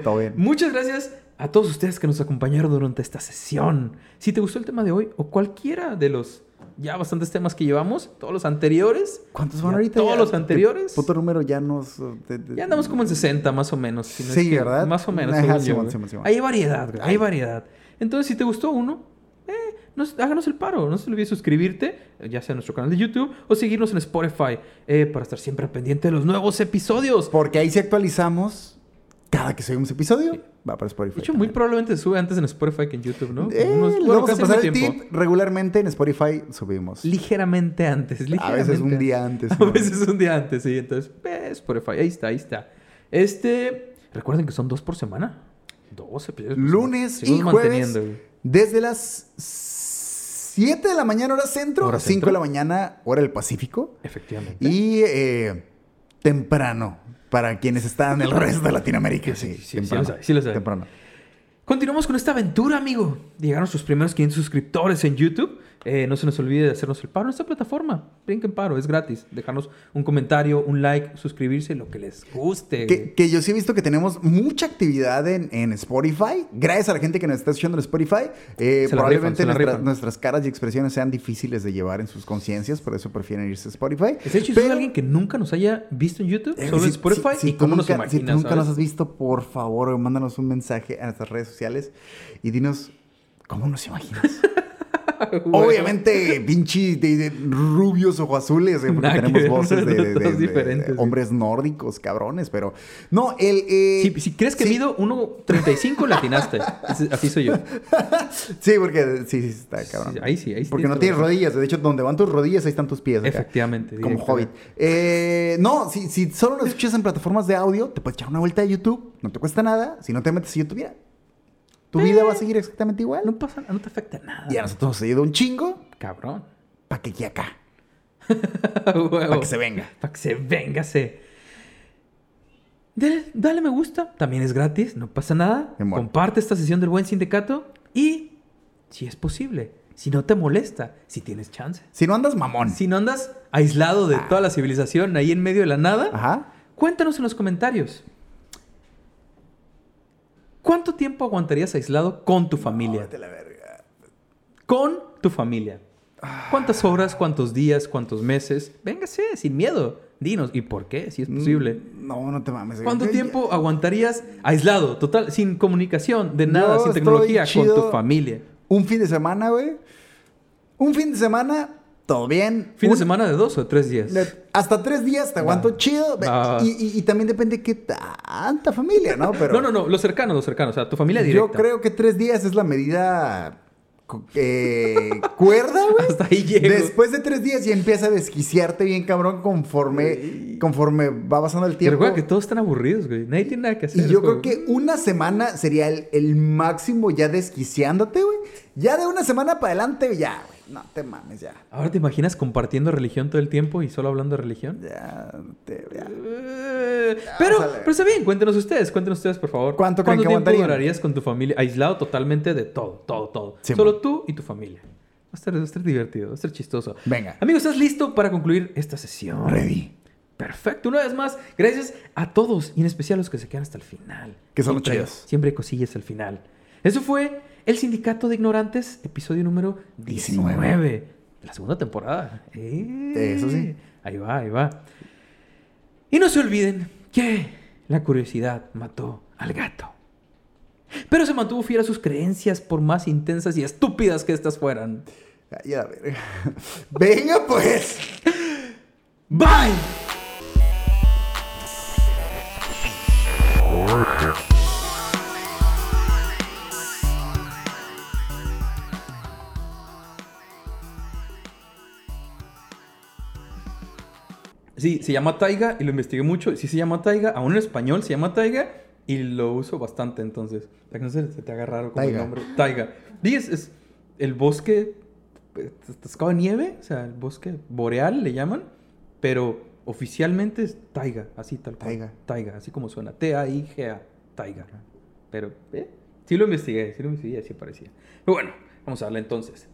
Speaker 3: todo bien.
Speaker 2: Muchas gracias a todos ustedes que nos acompañaron durante esta sesión. Si te gustó el tema de hoy o cualquiera de los ya bastantes temas que llevamos, todos los anteriores.
Speaker 3: ¿Cuántos van ahorita?
Speaker 2: Todos
Speaker 3: Ya,
Speaker 2: los
Speaker 3: te-
Speaker 2: anteriores.
Speaker 3: Puto número ya nos... te- te-
Speaker 2: Ya andamos como en 60 más o menos. si no es
Speaker 3: Sí,
Speaker 2: que-
Speaker 3: ¿verdad?
Speaker 2: Más o menos.
Speaker 3: Ajá, Simón,
Speaker 2: güey.
Speaker 3: Simón, Simón.
Speaker 2: Hay variedad, Hay
Speaker 3: Ay.
Speaker 2: variedad. Entonces, si te gustó uno, eh, nos- háganos el paro. No se olvide suscribirte, eh, ya sea en nuestro canal de YouTube o seguirnos en Spotify eh, para estar siempre pendiente de los nuevos episodios.
Speaker 3: Porque ahí sí actualizamos cada que subimos episodio.
Speaker 2: Sí.
Speaker 3: Va para Spotify.
Speaker 2: De hecho, muy probablemente sube antes en Spotify que en YouTube, ¿no?
Speaker 3: Eh,
Speaker 2: unos- bueno,
Speaker 3: vamos a pasar el
Speaker 2: tiempo.
Speaker 3: tip. Regularmente en Spotify subimos.
Speaker 2: Ligeramente antes.
Speaker 3: A
Speaker 2: Ligeramente
Speaker 3: veces un día antes.
Speaker 2: A veces un día antes, sí. Entonces, eh, Spotify. Ahí está, ahí está. Este... Recuerden que son dos por semana. Dos episodios por
Speaker 3: Lunes
Speaker 2: semana.
Speaker 3: y jueves.
Speaker 2: güey.
Speaker 3: Desde las 7 de la mañana hora centro,
Speaker 2: Hora
Speaker 3: 5
Speaker 2: centro.
Speaker 3: de la mañana hora del Pacífico.
Speaker 2: Efectivamente.
Speaker 3: Y eh, temprano para quienes están en el resto de Latinoamérica.
Speaker 2: Sí,
Speaker 3: Sí,
Speaker 2: sí, sí,
Speaker 3: temprano.
Speaker 2: sí lo sabe, sí lo sabe.
Speaker 3: Temprano.
Speaker 2: Continuamos con esta aventura, amigo. Llegaron sus primeros 500 suscriptores en YouTube. Eh, no se nos olvide de hacernos el paro en esta plataforma. Brinquen paro, es gratis. Dejarnos un comentario, un like, suscribirse, lo que les guste.
Speaker 3: Que, que yo sí he visto que tenemos mucha actividad en, en Spotify. Gracias a la gente que nos está escuchando en Spotify. Eh, probablemente
Speaker 2: rifan,
Speaker 3: nuestra- nuestras caras y expresiones sean difíciles de llevar en sus conciencias, por eso prefieren irse a Spotify.
Speaker 2: De hecho, si
Speaker 3: Pero-
Speaker 2: es alguien que nunca nos haya visto en YouTube,
Speaker 3: Eh,
Speaker 2: solo
Speaker 3: si-
Speaker 2: en Spotify,
Speaker 3: si-
Speaker 2: y nos
Speaker 3: nunca- Si
Speaker 2: ¿sabes?
Speaker 3: nos has visto, por favor, mándanos un mensaje a nuestras redes sociales y dinos cómo nos imaginas. Obviamente, pinche de, de rubios ojo azules, eh, porque tenemos voces de,
Speaker 2: diferentes,
Speaker 3: hombres nórdicos, cabrones, pero no, el... eh,
Speaker 2: Si, si crees que
Speaker 3: sí,
Speaker 2: mido 1.35, latinaste. Así- soy yo.
Speaker 3: Sí, porque sí, sí, está cabrón.
Speaker 2: Sí, ahí sí, ahí sí
Speaker 3: Porque no
Speaker 2: tienes
Speaker 3: rodillas, de hecho, donde van tus rodillas, ahí están tus pies. acá.
Speaker 2: Efectivamente.
Speaker 3: Como hobbit. Eh, no, si, si solo nos escuchas en plataformas de audio, te puedes echar una vuelta a YouTube. No te cuesta nada. Si no te metes a YouTube, mira. Tu vida va a seguir exactamente igual.
Speaker 2: No pasa, no te afecta nada.
Speaker 3: Y a nosotros nos ha ido un chingo
Speaker 2: Cabrón.
Speaker 3: para que aquí acá. Para que se venga.
Speaker 2: Para que se véngase. Dale, dale me gusta. También es gratis. No pasa nada. Comparte esta sesión del buen sindicato. Y, si es posible, si no te molesta, si tienes chance.
Speaker 3: Si no andas mamón.
Speaker 2: Si no andas aislado de toda la civilización ahí en medio de la nada,
Speaker 3: Ajá.
Speaker 2: cuéntanos en los comentarios. ¿Cuánto tiempo aguantarías aislado con tu familia?
Speaker 3: A la verga.
Speaker 2: Con tu familia. ¿Cuántas horas, cuántos días, cuántos meses? Véngase, sin miedo. Dinos, ¿y por qué? Si es posible.
Speaker 3: No, no te mames.
Speaker 2: ¿Cuánto tiempo aguantarías aislado, total, sin comunicación, de nada,
Speaker 3: Yo
Speaker 2: sin tecnología, con tu familia?
Speaker 3: Un fin de semana, güey. Un fin de semana, todo bien.
Speaker 2: ¿Fin de
Speaker 3: Un-
Speaker 2: semana de dos o tres días?
Speaker 3: Le- Hasta tres días te aguanto chido. Y, y- y también depende de qué tanta familia, ¿no? Pero
Speaker 2: No, no, no, los cercanos, los cercanos, o sea, tu familia
Speaker 3: Yo
Speaker 2: directa.
Speaker 3: creo que tres días es la medida eh, cuerda, güey.
Speaker 2: Hasta ahí llego.
Speaker 3: Después de tres días ya empieza a desquiciarte bien, cabrón, conforme, conforme va pasando el tiempo.
Speaker 2: recuerda que todos están aburridos, güey. Nadie tiene nada que hacer.
Speaker 3: Y yo creo que una semana sería el, el máximo ya desquiciándote, güey. Ya de una semana para adelante, ya. No te mames, ya.
Speaker 2: Ahora te imaginas compartiendo religión todo el tiempo y solo hablando de religión.
Speaker 3: Ya, te, ya.
Speaker 2: Eh, Pero, pero está bien, cuéntenos ustedes, cuéntenos ustedes, por favor.
Speaker 3: ¿Cuánto creen que
Speaker 2: tiempo durarías con tu familia aislado totalmente de todo, todo, todo?
Speaker 3: Sí,
Speaker 2: Solo
Speaker 3: man.
Speaker 2: tú y tu familia. Va a, estar, va a estar divertido, va a estar chistoso.
Speaker 3: Venga.
Speaker 2: Amigo, ¿estás listo para concluir esta sesión?
Speaker 3: Ready.
Speaker 2: Perfecto. Una vez más, gracias a todos y en especial a los que se quedan hasta el final.
Speaker 3: Que son los chidos.
Speaker 2: Siempre hay cosillas al final. Eso fue El Sindicato de Ignorantes, episodio número 19,
Speaker 3: 19.
Speaker 2: de la segunda temporada. Eh,
Speaker 3: Eso sí.
Speaker 2: Ahí va, ahí va. Y no se olviden que la curiosidad mató al gato. Pero se mantuvo fiel a sus creencias por más intensas y estúpidas que estas fueran.
Speaker 3: Ay, a ver. Venga, pues.
Speaker 2: ¡Bye! Sí, se llama Taiga y lo investigué mucho. Sí se llama Taiga, aún en español se llama Taiga y lo uso bastante entonces. Para que no se, te haga raro como el
Speaker 3: Taiga.
Speaker 2: nombre. Taiga. Sí, es, es el bosque eh, atascado de nieve, o sea, el bosque boreal le llaman, pero oficialmente es Taiga, así tal cual.
Speaker 3: Taiga.
Speaker 2: Taiga, así como suena. T-A-I-G-A. Taiga. Pero, ¿eh? Sí lo investigué, sí lo investigué, así parecía. Pero bueno, vamos a darle entonces.